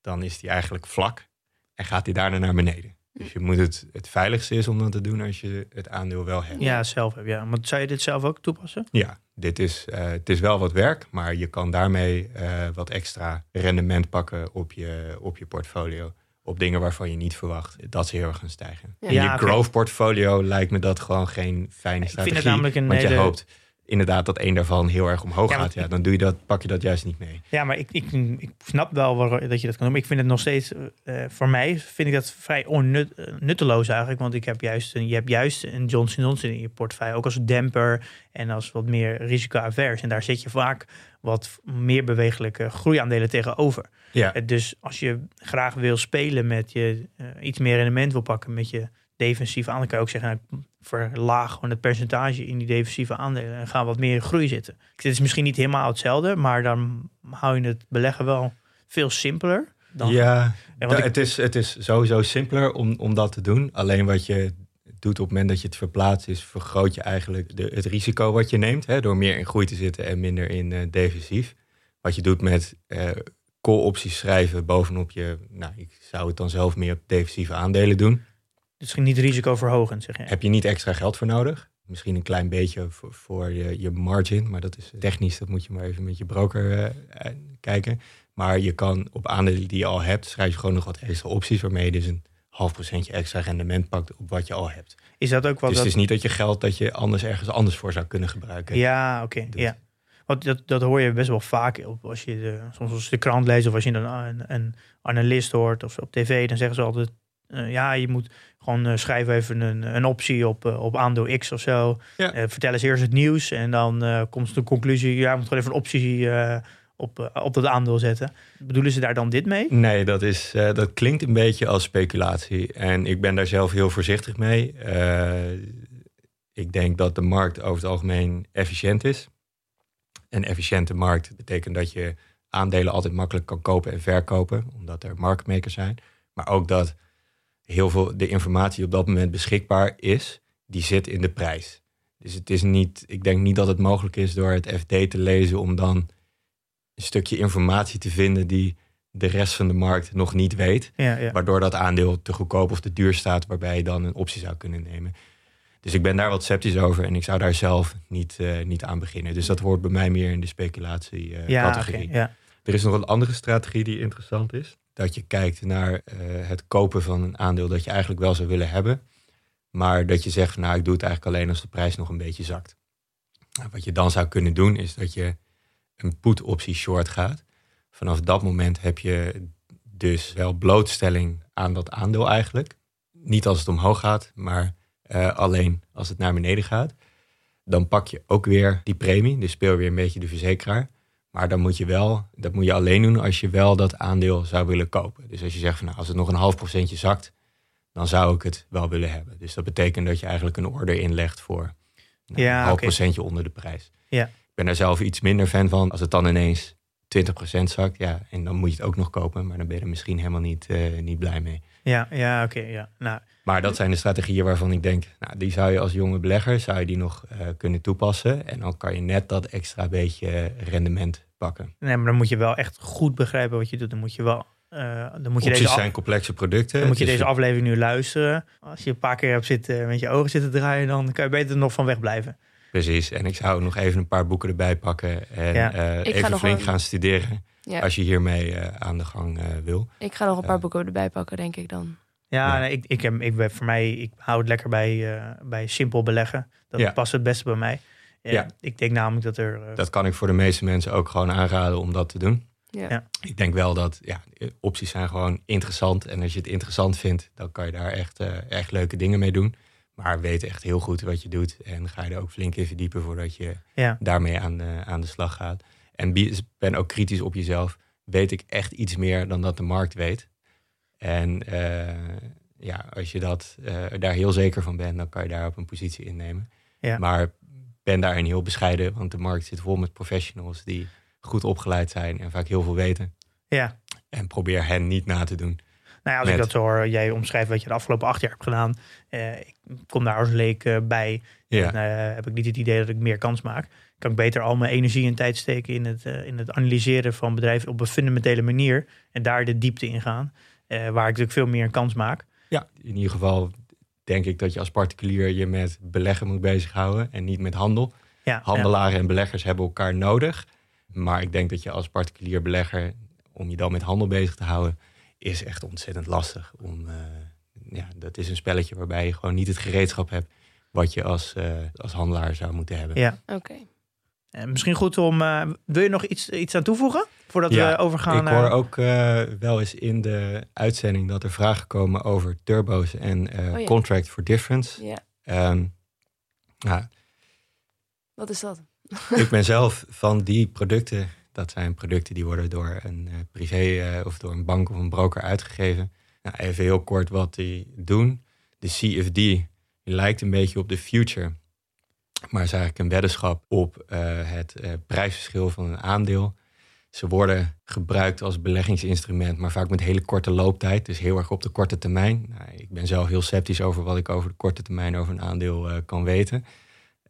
dan is die eigenlijk vlak en gaat die daarna naar beneden. Dus je moet het, het veiligste is om dat te doen als je het aandeel wel hebt. Ja, zelf heb ja. Maar zou je dit zelf ook toepassen? Ja, dit is, uh, het is wel wat werk, maar je kan daarmee uh, wat extra rendement pakken op je, op je portfolio. Op dingen waarvan je niet verwacht dat ze heel erg gaan stijgen. Ja, In je growth portfolio lijkt me dat gewoon geen fijne strategie. Ik vind het namelijk een want je hoopt inderdaad dat één daarvan heel erg omhoog gaat, ja, dan doe je dat, pak je dat juist niet mee. Ja, maar ik, ik, ik snap wel waar, dat je dat kan doen. Maar ik vind het nog steeds, uh, voor mij vind ik dat vrij onnutteloos eigenlijk. Want ik heb juist een, je hebt juist een Johnson Johnson in je portefeuille, ook als demper en als wat meer risicoavers. En daar zit je vaak wat meer bewegelijke groeiaandelen tegenover. Ja. Dus als je graag wil spelen met je, uh, iets meer rendement wil pakken met je defensieve aandelen, kan je ook zeggen, nou, verlaag gewoon het percentage in die defensieve aandelen en ga wat meer in groei zitten. Het is misschien niet helemaal hetzelfde, maar dan hou je het beleggen wel veel simpeler. Dan, ja, het, is, het is sowieso simpeler om, om dat te doen. Alleen wat je doet op het moment dat je het verplaatst, is vergroot je eigenlijk de, het risico wat je neemt. Hè, door meer in groei te zitten en minder in uh, defensief. Wat je doet met uh, call-opties schrijven bovenop je, nou, ik zou het dan zelf meer op defensieve aandelen doen. Dus niet risicoverhogend, zeg je? Heb je niet extra geld voor nodig? Misschien een klein beetje voor, voor je, je margin, maar dat is technisch, dat moet je maar even met je broker uh, kijken. Maar je kan op aandelen die je al hebt, schrijf je gewoon nog wat extra opties, waarmee je dus een half procentje extra rendement pakt op wat je al hebt. Is dat ook wat? Dus het is niet dat je geld dat je anders ergens anders voor zou kunnen gebruiken. Ja, oké. Ja. Want dat, dat hoor je best wel vaak op als je de, soms als de krant leest of als je een, een, een analist hoort of op tv, dan zeggen ze altijd ja, je moet gewoon uh, schrijf even een, een optie op, op aandeel X of zo. vertel eens eerst het nieuws en dan komt de conclusie, ja, je moet gewoon even een optie op, op dat aandeel zetten. Bedoelen ze daar dan dit mee? Nee, dat, is, dat klinkt een beetje als speculatie. En ik ben daar zelf heel voorzichtig mee. ik denk dat de markt over het algemeen efficiënt is. Een efficiënte markt betekent dat je aandelen altijd makkelijk kan kopen en verkopen, omdat er marktmakers zijn. Maar ook dat heel veel de informatie op dat moment beschikbaar is, die zit in de prijs. Dus het is niet, ik denk niet dat het mogelijk is door het FD te lezen om dan een stukje informatie te vinden die de rest van de markt nog niet weet. Ja, ja. Waardoor dat aandeel te goedkoop of te duur staat, waarbij je dan een optie zou kunnen nemen. Dus ik ben daar wat sceptisch over en ik zou daar zelf niet, uh, niet aan beginnen. Dus dat hoort bij mij meer in de speculatie-categorie. Uh, ja, er is nog een andere strategie die interessant is. Dat je kijkt naar uh, het kopen van een aandeel dat je eigenlijk wel zou willen hebben. Maar dat je zegt, nou ik doe het eigenlijk alleen als de prijs nog een beetje zakt. Nou, wat je dan zou kunnen doen is dat je een put optie short gaat. Vanaf dat moment heb je dus wel blootstelling aan dat aandeel eigenlijk. Niet als het omhoog gaat, maar uh, alleen als het naar beneden gaat. Dan pak je ook weer die premie, dus speel weer een beetje de verzekeraar. Maar dan moet je wel, dat moet je alleen doen als je wel dat aandeel zou willen kopen. Dus als je zegt van nou, als het nog een half procentje zakt, dan zou ik het wel willen hebben. Dus dat betekent dat je eigenlijk een order inlegt voor nou, ja, een half procentje onder de prijs. Ja. Ik ben daar zelf iets minder fan van. Als het dan ineens 20% zakt, ja, en dan moet je het ook nog kopen, maar dan ben je er misschien helemaal niet, uh, niet blij mee. Ja, ja oké. ja. Nou, maar dat zijn de strategieën waarvan ik denk, nou, die zou je als jonge belegger zou je die nog uh, kunnen toepassen. En dan kan je net dat extra beetje rendement pakken. Nee, maar dan moet je wel echt goed begrijpen wat je doet. Dan moet je wel. Uh, dan moet je deze zijn complexe producten. Dan moet je deze aflevering nu luisteren. Als je een paar keer hebt zitten, met je ogen zitten draaien, dan kan je beter nog van weg blijven. Precies. En ik zou nog even een paar boeken erbij pakken en ja. uh, even flink gaan studeren. Ja. Als je hiermee uh, aan de gang wil. Ik ga nog een paar boeken erbij pakken, denk ik dan. Ja, Nee, ik, ik, heb, ik, voor mij, ik hou het lekker bij, uh, bij simpel beleggen. Dat past het beste bij mij. Uh, ja. Ik denk namelijk dat er... Uh, dat kan ik voor de meeste mensen ook gewoon aanraden om dat te doen. Ja. Ik denk wel dat ja, opties zijn gewoon interessant. En als je het interessant vindt, dan kan je daar echt, echt leuke dingen mee doen. Maar weet echt heel goed wat je doet. En ga je er ook flink in verdiepen voordat je ja. daarmee aan de, aan de slag gaat. En ben ook kritisch op jezelf. Weet ik echt iets meer dan dat de markt weet? En uh, ja, als je dat, uh, daar heel zeker van bent, dan kan je daar op een positie innemen. Ja. Maar ben daarin heel bescheiden, want de markt zit vol met professionals die goed opgeleid zijn en vaak heel veel weten. Ja. En probeer hen niet na te doen. Nou ja, als ik dat hoor, jij omschrijft wat je de afgelopen acht jaar hebt gedaan. Uh, ik kom daar als leek bij. Ja. En heb ik niet het idee dat ik meer kans maak. Kan ik beter al mijn energie en tijd steken in het, in het analyseren van bedrijven op een fundamentele manier. En daar de diepte in gaan. Eh, waar ik natuurlijk veel meer een kans maak. Ja, in ieder geval denk ik dat je als particulier je met beleggen moet bezighouden en niet met handel. Ja, Handelaren en beleggers hebben elkaar nodig. Maar ik denk dat je als particulier belegger, om je dan met handel bezig te houden, is echt ontzettend lastig. Om, uh, ja, dat is een spelletje waarbij je gewoon niet het gereedschap hebt wat je als, uh, als handelaar zou moeten hebben. Ja, oké. Okay. Misschien goed om. wil je nog iets, iets aan toevoegen? Voordat we overgaan. Ik hoor ook uh, wel eens in de uitzending dat er vragen komen over turbo's en uh, oh, contract for difference. Ja. Um, nou, Wat is dat? ik ben zelf van die producten. Dat zijn producten die worden door een uh, privé of door een bank of een broker uitgegeven. Nou, even heel kort wat die doen. De CFD lijkt een beetje op de future. Maar is eigenlijk een weddenschap op het prijsverschil van een aandeel ze worden gebruikt als beleggingsinstrument, maar vaak met hele korte looptijd. Dus heel erg op de korte termijn. Nou, ik ben zelf heel sceptisch over wat ik over de korte termijn over een aandeel uh, kan weten.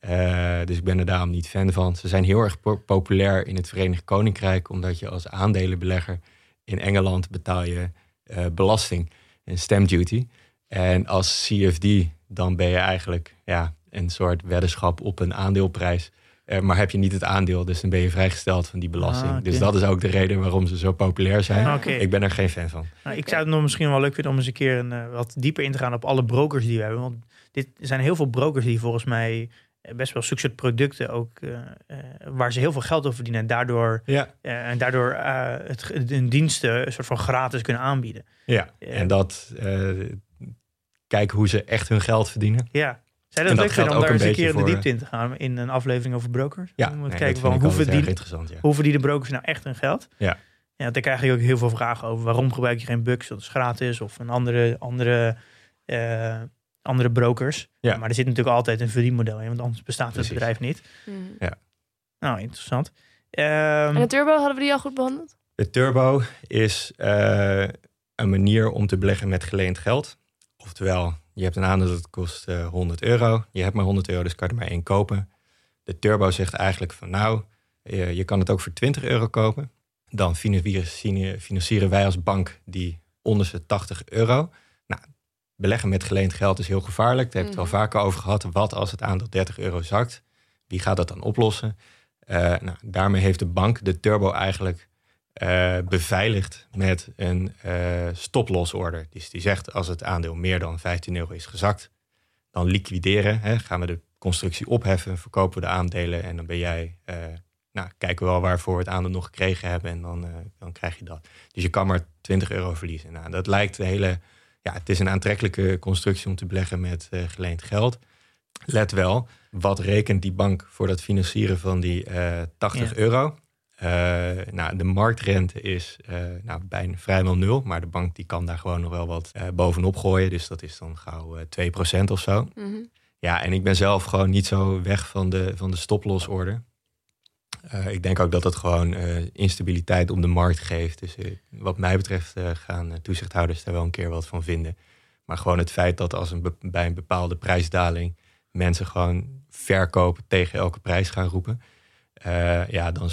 Uh, dus ik ben er daarom niet fan van. Ze zijn heel erg populair in het Verenigd Koninkrijk, omdat je als aandelenbelegger in Engeland betaal je uh, belasting en stamp duty. En als CFD, dan ben je eigenlijk ja, een soort weddenschap op een aandeelprijs. Uh, maar heb je niet het aandeel, dus dan ben je vrijgesteld van die belasting. Ah, dus dat is ook de reden waarom ze zo populair zijn. Ah, ik ben er geen fan van. Nou, ik zou het nog misschien wel leuk vinden om eens een keer een, uh, wat dieper in te gaan op alle brokers die we hebben. Want dit zijn heel veel brokers die volgens mij eh, best wel succes producten ook uh, waar ze heel veel geld over verdienen en daardoor, ja. en daardoor het, hun diensten een soort van gratis kunnen aanbieden. Ja, en dat kijken hoe ze echt hun geld verdienen. Ja. Zijn dat, leuk vinden om daar eens een keer in de diepte in te gaan in een aflevering over brokers? Ja, om te kijken van hoe verdienen, ja. hoe verdienen brokers nou echt hun geld? Ja. Ja, daar krijg je ook heel veel vragen over. Waarom gebruik je geen Bux? Dat is gratis. Of een andere, andere, uh, andere brokers. Ja. Maar er zit natuurlijk altijd een verdienmodel in. Want anders bestaat het bedrijf niet. Mm. Ja. Nou, interessant. Um, en de Turbo, hadden we die al goed behandeld? De Turbo is uh, een manier om te beleggen met geleend geld. Oftewel, je hebt een aandeel dat kost uh, 100 euro. Je hebt maar 100 euro, dus kan je er maar één kopen. De Turbo zegt eigenlijk van nou, je, je kan het ook voor 20 euro kopen dan financieren wij als bank die onderste 80 euro. Nou, beleggen met geleend geld is heel gevaarlijk. Daar heb ik het mhm. vaker over gehad. Wat als het aandeel 30 euro zakt? Wie gaat dat dan oplossen? Uh, nou, daarmee heeft de bank de turbo eigenlijk uh, beveiligd met een uh, stoplosorder. Dus die zegt als het aandeel meer dan 15 euro is gezakt, dan liquideren. Hè, gaan we de constructie opheffen, verkopen we de aandelen en dan ben jij nou, kijken we wel waarvoor we het aandeel nog gekregen hebben en dan, dan krijg je dat. Dus je kan maar 20 euro verliezen. Nou, dat lijkt de hele, ja, het is een aantrekkelijke constructie om te beleggen met geleend geld. Let wel, wat rekent die bank voor dat financieren van die uh, eh, 80 euro? Nou, de marktrente is nou, bijna vrijwel nul, maar de bank die kan daar gewoon nog wel wat bovenop gooien. Dus dat is dan gauw 2% of zo. Mhm. Ja, en ik ben zelf gewoon niet zo weg van de, van de stoplosorder. Uh, ik denk ook dat het gewoon uh, instabiliteit op de markt geeft. Dus uh, wat mij betreft gaan toezichthouders daar wel een keer wat van vinden. Maar gewoon het feit dat als een bij een bepaalde prijsdaling mensen gewoon verkopen tegen elke prijs gaan roepen. Ja, dan,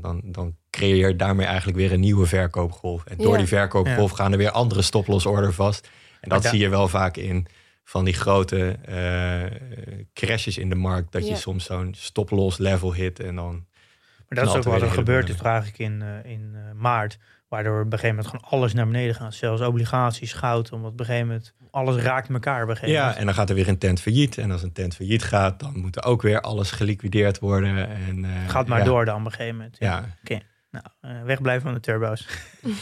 dan, dan creëer je daarmee eigenlijk weer een nieuwe verkoopgolf. En door die verkoopgolf gaan er weer andere stoplosorder vast. En dat zie je wel vaak in van die grote crashes in de markt. Dat je soms zo'n stoplos level hit en dan maar dat is ook wat er gebeurd is, vraag ik in, uh, in uh, maart. Waardoor op een gegeven moment gewoon alles naar beneden gaat. Zelfs obligaties, goud. Omdat op een gegeven moment alles raakt elkaar. Op ja, en dan gaat er weer een tent failliet. En als een tent failliet gaat, dan moet er ook weer alles geliquideerd worden. En, uh, gaat maar door dan op een gegeven moment. Ja. Oké, nou, uh, wegblijven van de turbo's. um,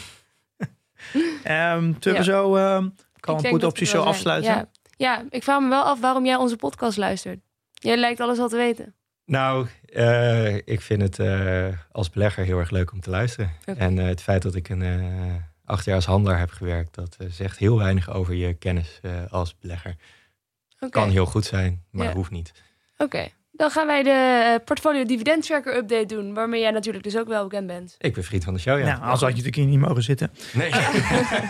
zullen we zo um, kan een optie zo afsluiten? Ja. ja, ik vraag me wel af waarom jij onze podcast luistert. Jij lijkt alles al te weten. Nou, uh, ik vind het uh, als belegger heel erg leuk om te luisteren. En uh, het feit dat ik een acht jaar als handelaar heb gewerkt, dat zegt heel weinig over je kennis als belegger. Okay. Kan heel goed zijn, maar ja. hoeft niet. Oké. Dan gaan wij de eh, portfolio dividend tracker update doen, waarmee jij natuurlijk dus ook wel bekend bent. Ik ben vriend van de show, ja. Nou, als had je natuurlijk hier niet mogen zitten. Nee.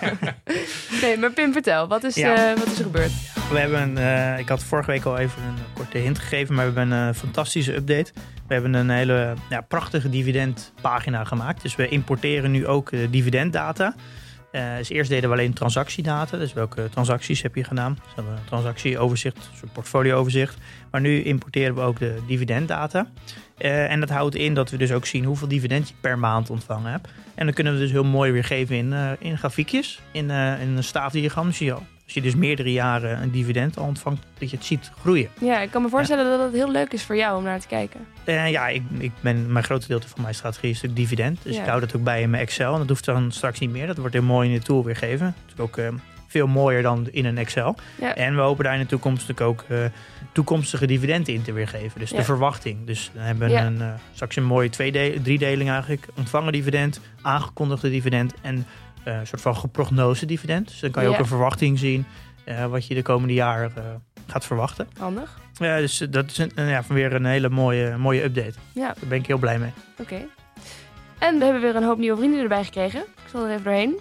nee, maar Pim, vertel, wat is, ja. uh, wat is er gebeurd? We hebben, uh, ik had vorige week al even een korte hint gegeven, maar we hebben een fantastische update. We hebben een hele ja, prachtige dividendpagina gemaakt. Dus we importeren nu ook dividenddata. Uh, dus eerst deden we alleen transactiedata, dus welke transacties heb je gedaan. Dus hebben we een transactieoverzicht, een portfolieoverzicht. Maar nu importeren we ook de dividenddata. Uh, en dat houdt in dat we dus ook zien hoeveel dividend je per maand ontvangen hebt. En dan kunnen we dus heel mooi weergeven in, uh, in grafiekjes, in, in een staafdiagram. Zie je al als je dus meerdere jaren een dividend ontvangt, dat je het ziet groeien. Ja, ik kan me voorstellen dat het heel leuk is voor jou om naar te kijken. Uh, ja, ik, ik ben, mijn grote deel van mijn strategie is natuurlijk dividend. Dus ik hou dat ook bij in mijn Excel. En dat hoeft dan straks niet meer. Dat wordt heel mooi in de tool weergeven. Dat is ook uh, veel mooier dan in een Excel. Ja. En we hopen daar in de toekomst ook uh, toekomstige dividenden in te weergeven. Dus de verwachting. Dus dan hebben we een, straks een mooie tweede, driedeling eigenlijk. Ontvangen dividend, aangekondigde dividend en een soort van geprognose dividend. Dus dan kan je ook een verwachting zien uh, wat je de komende jaren uh, gaat verwachten. Handig. Ja, dus dat is een, ja, weer een hele mooie, mooie update. Ja. Daar ben ik heel blij mee. Oké. En we hebben weer een hoop nieuwe vrienden erbij gekregen. Ik zal er even doorheen.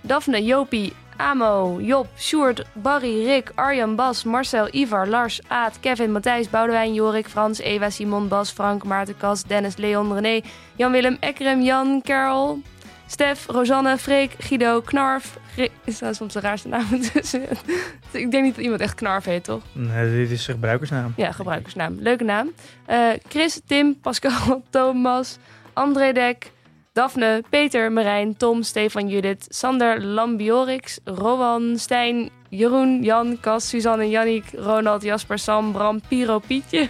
Daphne, Jopie, Amo, Job, Sjoerd, Barry, Rick, Arjan, Bas, Marcel, Ivar, Lars, Aad, Kevin, Matthijs, Boudewijn, Jorik, Frans, Eva, Simon, Bas, Frank, Maarten, Kas, Dennis, Leon, René, Jan-Willem, Ekrem, Jan, Carol, Stef, Rosanne, Freek, Guido, Knarf. Is dat soms de raarste naam tussen? Ik denk niet dat iemand echt Knarf heet, toch? Nee, dit is gebruikersnaam. Ja, gebruikersnaam. Leuke naam. Uh, Chris, Tim, Pascal, Thomas, André Dek, Daphne, Peter, Marijn, Tom, Stefan, Judith, Sander, Lambiorix, Rowan, Stijn, Jeroen, Jan, Cas, Suzanne, Janniek, Ronald, Jasper, Sam, Bram, Piro, Pietje.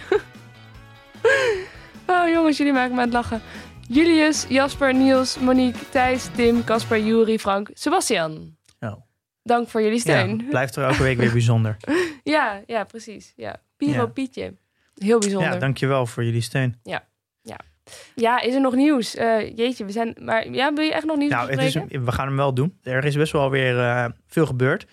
oh jongens, jullie maken me aan het lachen. Julius, Jasper, Niels, Monique, Thijs, Tim, Casper, Juri, Frank, Sebastian. Oh. Dank voor jullie steun. Ja, blijft er elke week weer bijzonder. ja, ja, precies. Ja. Piro Pietje. Heel bijzonder. Ja, dankjewel voor jullie steun. Ja, ja. Is er nog nieuws? Uh, jeetje, we zijn. Maar ja, wil je echt nog nieuws nou, het is, We gaan hem wel doen. Er is best wel weer uh, veel gebeurd. Um,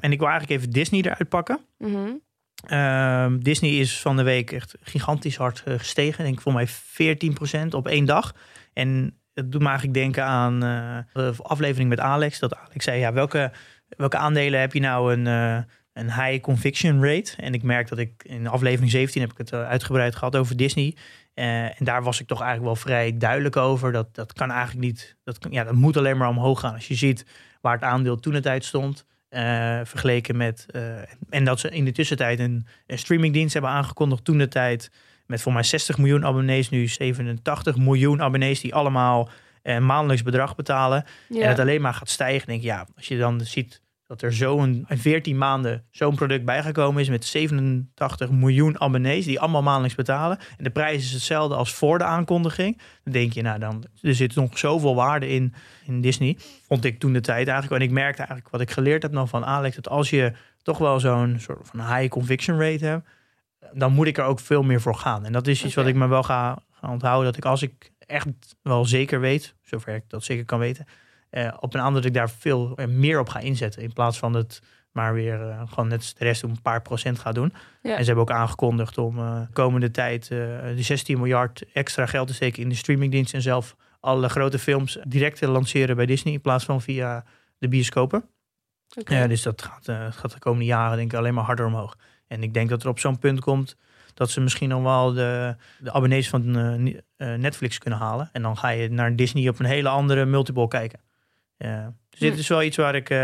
en ik wil eigenlijk even Disney eruit pakken. Mm -hmm. um, Disney is van de week echt gigantisch hard uh, gestegen. Denk ik voor mij 14% op één dag. En het doet me eigenlijk denken aan de aflevering met Alex. Dat Alex zei: ja, welke, welke aandelen heb je nou een een high conviction rate. En ik merk dat ik in aflevering 17 heb ik het uitgebreid gehad over Disney. Uh, en daar was ik toch eigenlijk wel vrij duidelijk over. Dat, dat kan eigenlijk niet. Dat, kan, ja, dat moet alleen maar omhoog gaan. Als je ziet waar het aandeel toen de tijd stond. Uh, vergeleken met. Uh, en dat ze in de tussentijd een, een streamingdienst hebben aangekondigd toen de tijd. Met voor mij 60 miljoen abonnees, nu 87 miljoen abonnees die allemaal een maandelijks bedrag betalen. En het alleen maar gaat stijgen. Denk ja, als je dan ziet dat er zo'n in 14 maanden zo'n product bijgekomen is met 87 miljoen abonnees die allemaal maandelijks betalen. En de prijs is hetzelfde als voor de aankondiging. Dan denk je, nou dan er zit nog zoveel waarde in, in Disney. Vond ik toen de tijd eigenlijk. En ik merkte eigenlijk wat ik geleerd heb nog van Alex, dat als je toch wel zo'n soort van high conviction rate hebt, dan moet ik er ook veel meer voor gaan. En dat is iets wat ik me wel ga, ga onthouden. Dat ik als ik echt wel zeker weet, zover ik dat zeker kan weten, uh, op een ander dat ik daar veel eh, meer op ga inzetten. In plaats van het maar weer uh, gewoon net de rest een paar procent gaat doen. En ze hebben ook aangekondigd om uh, komende tijd de 16 miljard extra geld te steken in de streamingdienst. En zelf alle grote films direct te lanceren bij Disney in plaats van via de bioscopen. Okay. dus dat gaat, gaat de komende jaren denk ik alleen maar harder omhoog. En ik denk dat er op zo'n punt komt dat ze misschien nog wel de, de abonnees van Netflix kunnen halen. En dan ga je naar Disney op een hele andere multiple kijken. Ja. Dus dit is wel iets waar ik, uh,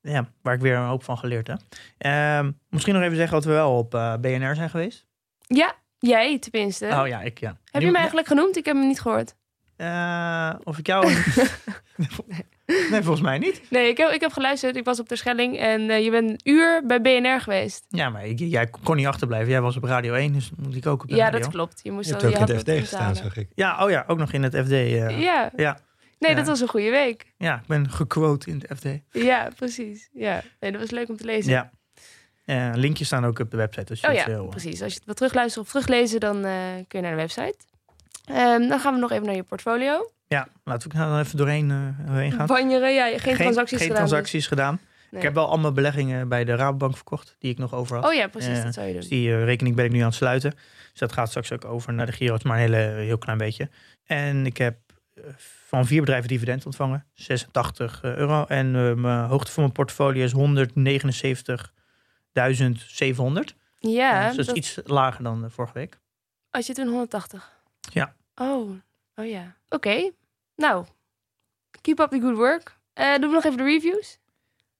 ja, waar ik weer een hoop van geleerd heb. Uh, misschien nog even zeggen dat we wel op uh, eh, BNR zijn geweest. Ja, jij tenminste. Oh ja, ik ja. Heb je me eigenlijk genoemd? Ik heb hem niet gehoord. Uh, of ik jou... nee, volgens mij niet. Nee, ik heb, ik heb geluisterd. Ik was op de Schelling en je bent een uur bij BNR geweest. Ja, maar ik, jij kon niet achterblijven. Jij was op Radio 1, dus moet ik ook op Ja, dat klopt. Je moest je al, ook in het FD gestaan, zag ik. Ja, oh ja, ook nog in het FD. ja. ja. Nee, dat was een goede week. Ja, ik ben gequote in de FD. Ja, precies. Ja, nee, dat was leuk om te lezen. Ja. Uh, linkjes staan ook op de website. Dus oh ja, heel, precies. Als je het wil terugluisteren of teruglezen, dan uh, kun je naar de website. Um, dan gaan we nog even naar je portfolio. Ja, laten we dan even doorheen, uh, doorheen gaan. Banjeren, ja, geen, geen transacties geen gedaan. Dus. transacties gedaan. Nee. Ik heb wel allemaal beleggingen bij de Rabobank verkocht, die ik nog over had. Oh ja, precies, dat zou je doen. Dus die rekening ben ik nu aan het sluiten. Dus dat gaat straks ook over naar de Giro's, maar een hele, heel klein beetje. En ik heb van vier bedrijven dividend ontvangen. 86 eh, euro. En uh, mijn hoogte van mijn portfolio is 179.700. Ja. dus dat, is iets lager dan uh, vorige week. Als je toen 180? Ja. Oh, oh ja. Oké. Nou, keep up the good work. Doen we nog even de reviews?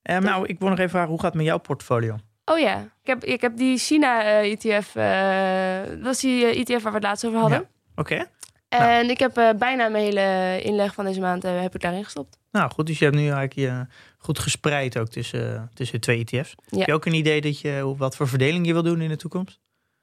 nou, ik wil nog even vragen, hoe gaat het met jouw portfolio? Oh ja, ik heb, ik heb die China-ETF, dat was die ETF waar we het laatst over hadden. Ja. Oké. En nou. ik heb uh, bijna mijn hele inleg van deze maand uh, heb ik daarin gestopt. Nou goed, dus je hebt nu eigenlijk je goed gespreid ook tussen, tussen twee ETF's. Heb je ook een idee dat je, wat voor verdeling je wil doen in de toekomst?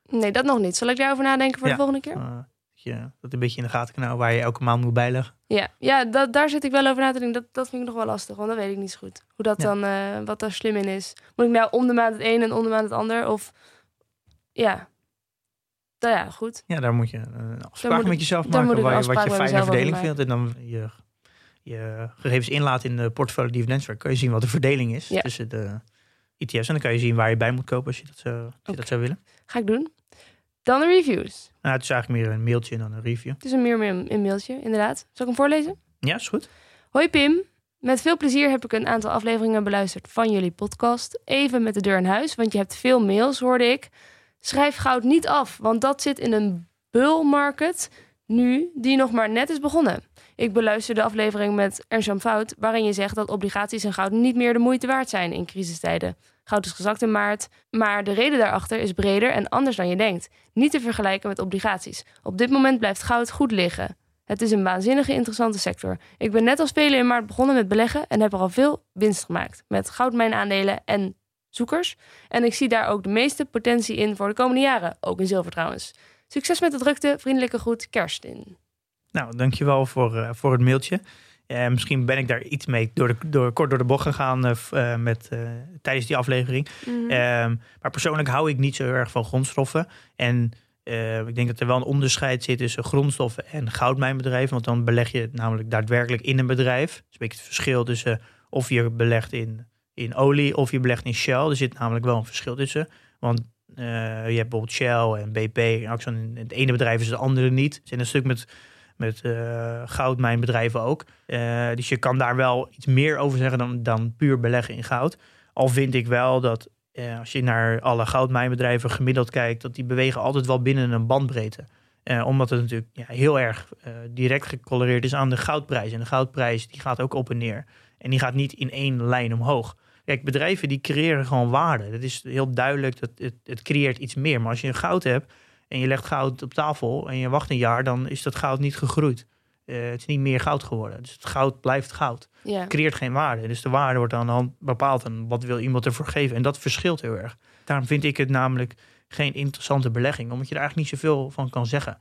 Nee, dat nog niet. Zal ik daarover nadenken voor de volgende keer? Uh, je dat een beetje in de gaten kan waar je elke maand moet bijleggen. Ja, ja dat, daar zit ik wel over na te denken. Dat, dat vind ik nog wel lastig, want dat weet ik niet zo goed. Hoe dat dan, wat daar slim in is. Moet ik nou om de maand het een en om de maand het ander? Of ja, nou ja, goed. Ja, daar moet je een afspraak met jezelf maken. Waar je, wat je fijne verdeling vindt. En dan je, je gegevens inlaat in de portfolio dividendwerk. Kan je zien wat de verdeling is tussen de ETF's. En dan kan je zien waar je bij moet kopen als je dat, zou, als je dat zou willen. Ga ik doen. Dan de reviews. Nou, het is eigenlijk meer een mailtje dan een review. Het is een meer een mailtje, inderdaad. Zal ik hem voorlezen? Ja, is goed. Hoi Pim. Met veel plezier heb ik een aantal afleveringen beluisterd van jullie podcast. Even met de deur in huis, want je hebt veel mails, hoorde ik. Schrijf goud niet af, want dat zit in een bull market nu die nog maar net is begonnen. Ik beluister de aflevering met Ernst Fout, waarin je zegt dat obligaties en goud niet meer de moeite waard zijn in crisistijden. Goud is gezakt in maart, maar de reden daarachter is breder en anders dan je denkt. Niet te vergelijken met obligaties. Op dit moment blijft goud goed liggen. Het is een waanzinnige interessante sector. Ik ben net als velen in maart begonnen met beleggen en heb er al veel winst gemaakt met goudmijnaandelen en zoekers. En ik zie daar ook de meeste potentie in voor de komende jaren. Ook in zilver trouwens. Succes met de drukte. Vriendelijke groet, Kerstin. Nou, dankjewel voor, uh, voor het mailtje. Uh, misschien ben ik daar iets mee door de, door, kort door de bocht gegaan uh, met, tijdens die aflevering. Mhm. Ehm, maar persoonlijk hou ik niet zo erg van grondstoffen. En ik denk dat er wel een onderscheid zit tussen grondstoffen en goudmijnbedrijven. Want dan beleg je namelijk daadwerkelijk in een bedrijf. Dat is een beetje het verschil tussen of je belegt in, in olie of je belegt in Shell. Er zit namelijk wel een verschil tussen. Want je hebt bijvoorbeeld Shell en BP. En zo'n, het ene bedrijf is het andere niet. Er zit een stuk met met uh, goudmijnbedrijven ook. Uh, dus je kan daar wel iets meer over zeggen dan, dan puur beleggen in goud. Al vind ik wel dat als je naar alle goudmijnbedrijven gemiddeld kijkt, dat die bewegen altijd wel binnen een bandbreedte. omdat het natuurlijk ja, heel erg direct gecorreleerd is aan de goudprijs. En de goudprijs die gaat ook op en neer. En die gaat niet in één lijn omhoog. Kijk, bedrijven die creëren gewoon waarde. Dat is heel duidelijk, dat het, het creëert iets meer. Maar als je een goud hebt, en je legt goud op tafel en je wacht een jaar, dan is dat goud niet gegroeid. Uh, het is niet meer goud geworden. Dus het goud blijft goud. Het creëert geen waarde. Dus de waarde wordt aan de hand bepaald. En wat wil iemand ervoor geven? En dat verschilt heel erg. Daarom vind ik het namelijk geen interessante belegging. Omdat je er eigenlijk niet zoveel van kan zeggen.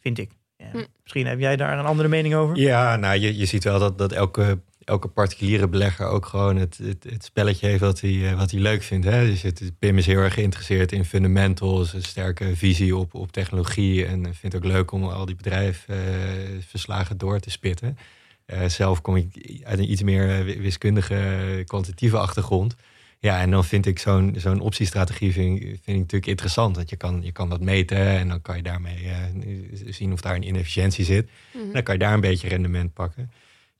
Vind ik. Ja. Hm. Misschien heb jij daar een andere mening over? Ja, nou, je, je ziet wel dat, dat elke elke particuliere belegger ook gewoon het, het, het spelletje heeft wat hij, eh, wat hij leuk vindt. Hè? Dus het, Pim is heel erg geïnteresseerd in fundamentals, een sterke visie op, op technologie. En vindt het ook leuk om al die bedrijfsverslagen uh, door te spitten. Uh, zelf kom ik uit een iets meer wiskundige, kwantitatieve achtergrond. Ja, en dan vind ik zo'n zo'n optiestrategie vind, vind ik natuurlijk interessant. Want je kan, je kan dat meten en dan kan je daarmee zien of daar een inefficiëntie zit. Mhm. Dan kan je daar een beetje rendement pakken.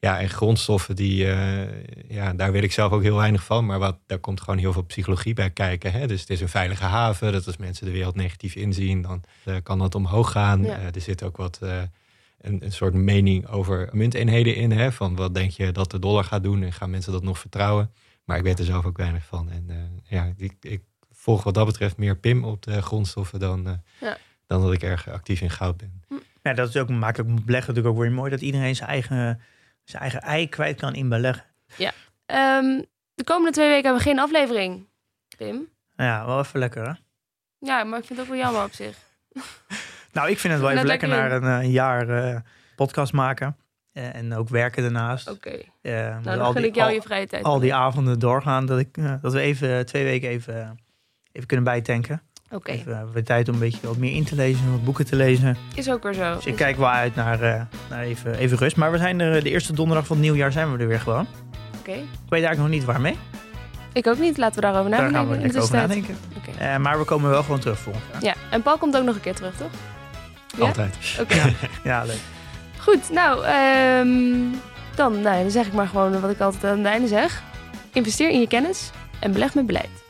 Ja, en grondstoffen, die, uh, ja, daar weet ik zelf ook heel weinig van. Maar wat, daar komt gewoon heel veel psychologie bij kijken. Hè? Dus het is een veilige haven. Dat als mensen de wereld negatief inzien, dan uh, kan dat omhoog gaan. Ja. Uh, er zit ook wat een, een soort mening over munteenheden in. Hè? Van wat denk je dat de dollar gaat doen en gaan mensen dat nog vertrouwen? Maar ik weet er zelf ook weinig van. En ja, ik, ik, volg wat dat betreft meer PIM op de grondstoffen dan, ja. dan dat ik erg actief in goud ben. Ja, dat is ook, maakt ook beleggen natuurlijk ook weer mooi dat iedereen zijn eigen zijn eigen ei kwijt kan in beleggen. Ja. Ehm, de komende twee weken hebben we geen aflevering, Pim. Ja, wel even lekker hè? Ja, maar ik vind het ook wel jammer op zich. nou, ik vind het wel even lekker naar een, eh, een jaar uh, podcast maken. Uh, en ook werken daarnaast. Oké. Okay. Uh, nou, dan gun ik jou je vrije tijd. Al die avonden doorgaan. Dat, ik, dat we even twee weken even, even kunnen bijtanken. Oké. Okay. Even we tijd om een beetje wat meer in te lezen, wat boeken te lezen. Is ook weer zo. Dus ik kijk wel uit naar, uh, naar even, even rust. Maar we zijn er de eerste donderdag van het nieuwjaar zijn we er weer gewoon. Oké. Ik weet eigenlijk nog niet waarmee. Ik ook niet. Laten we daarover nadenken. Daar gaan we over nadenken. Okay. Uh, maar we komen wel gewoon terug volgend jaar. Ja, en Paul komt ook nog een keer terug, toch? Ja? Altijd. Oké. Ja. ja, leuk. Goed, nou, um, dan, nou, dan zeg ik maar gewoon wat ik altijd aan het einde zeg. Investeer in je kennis en beleg met beleid.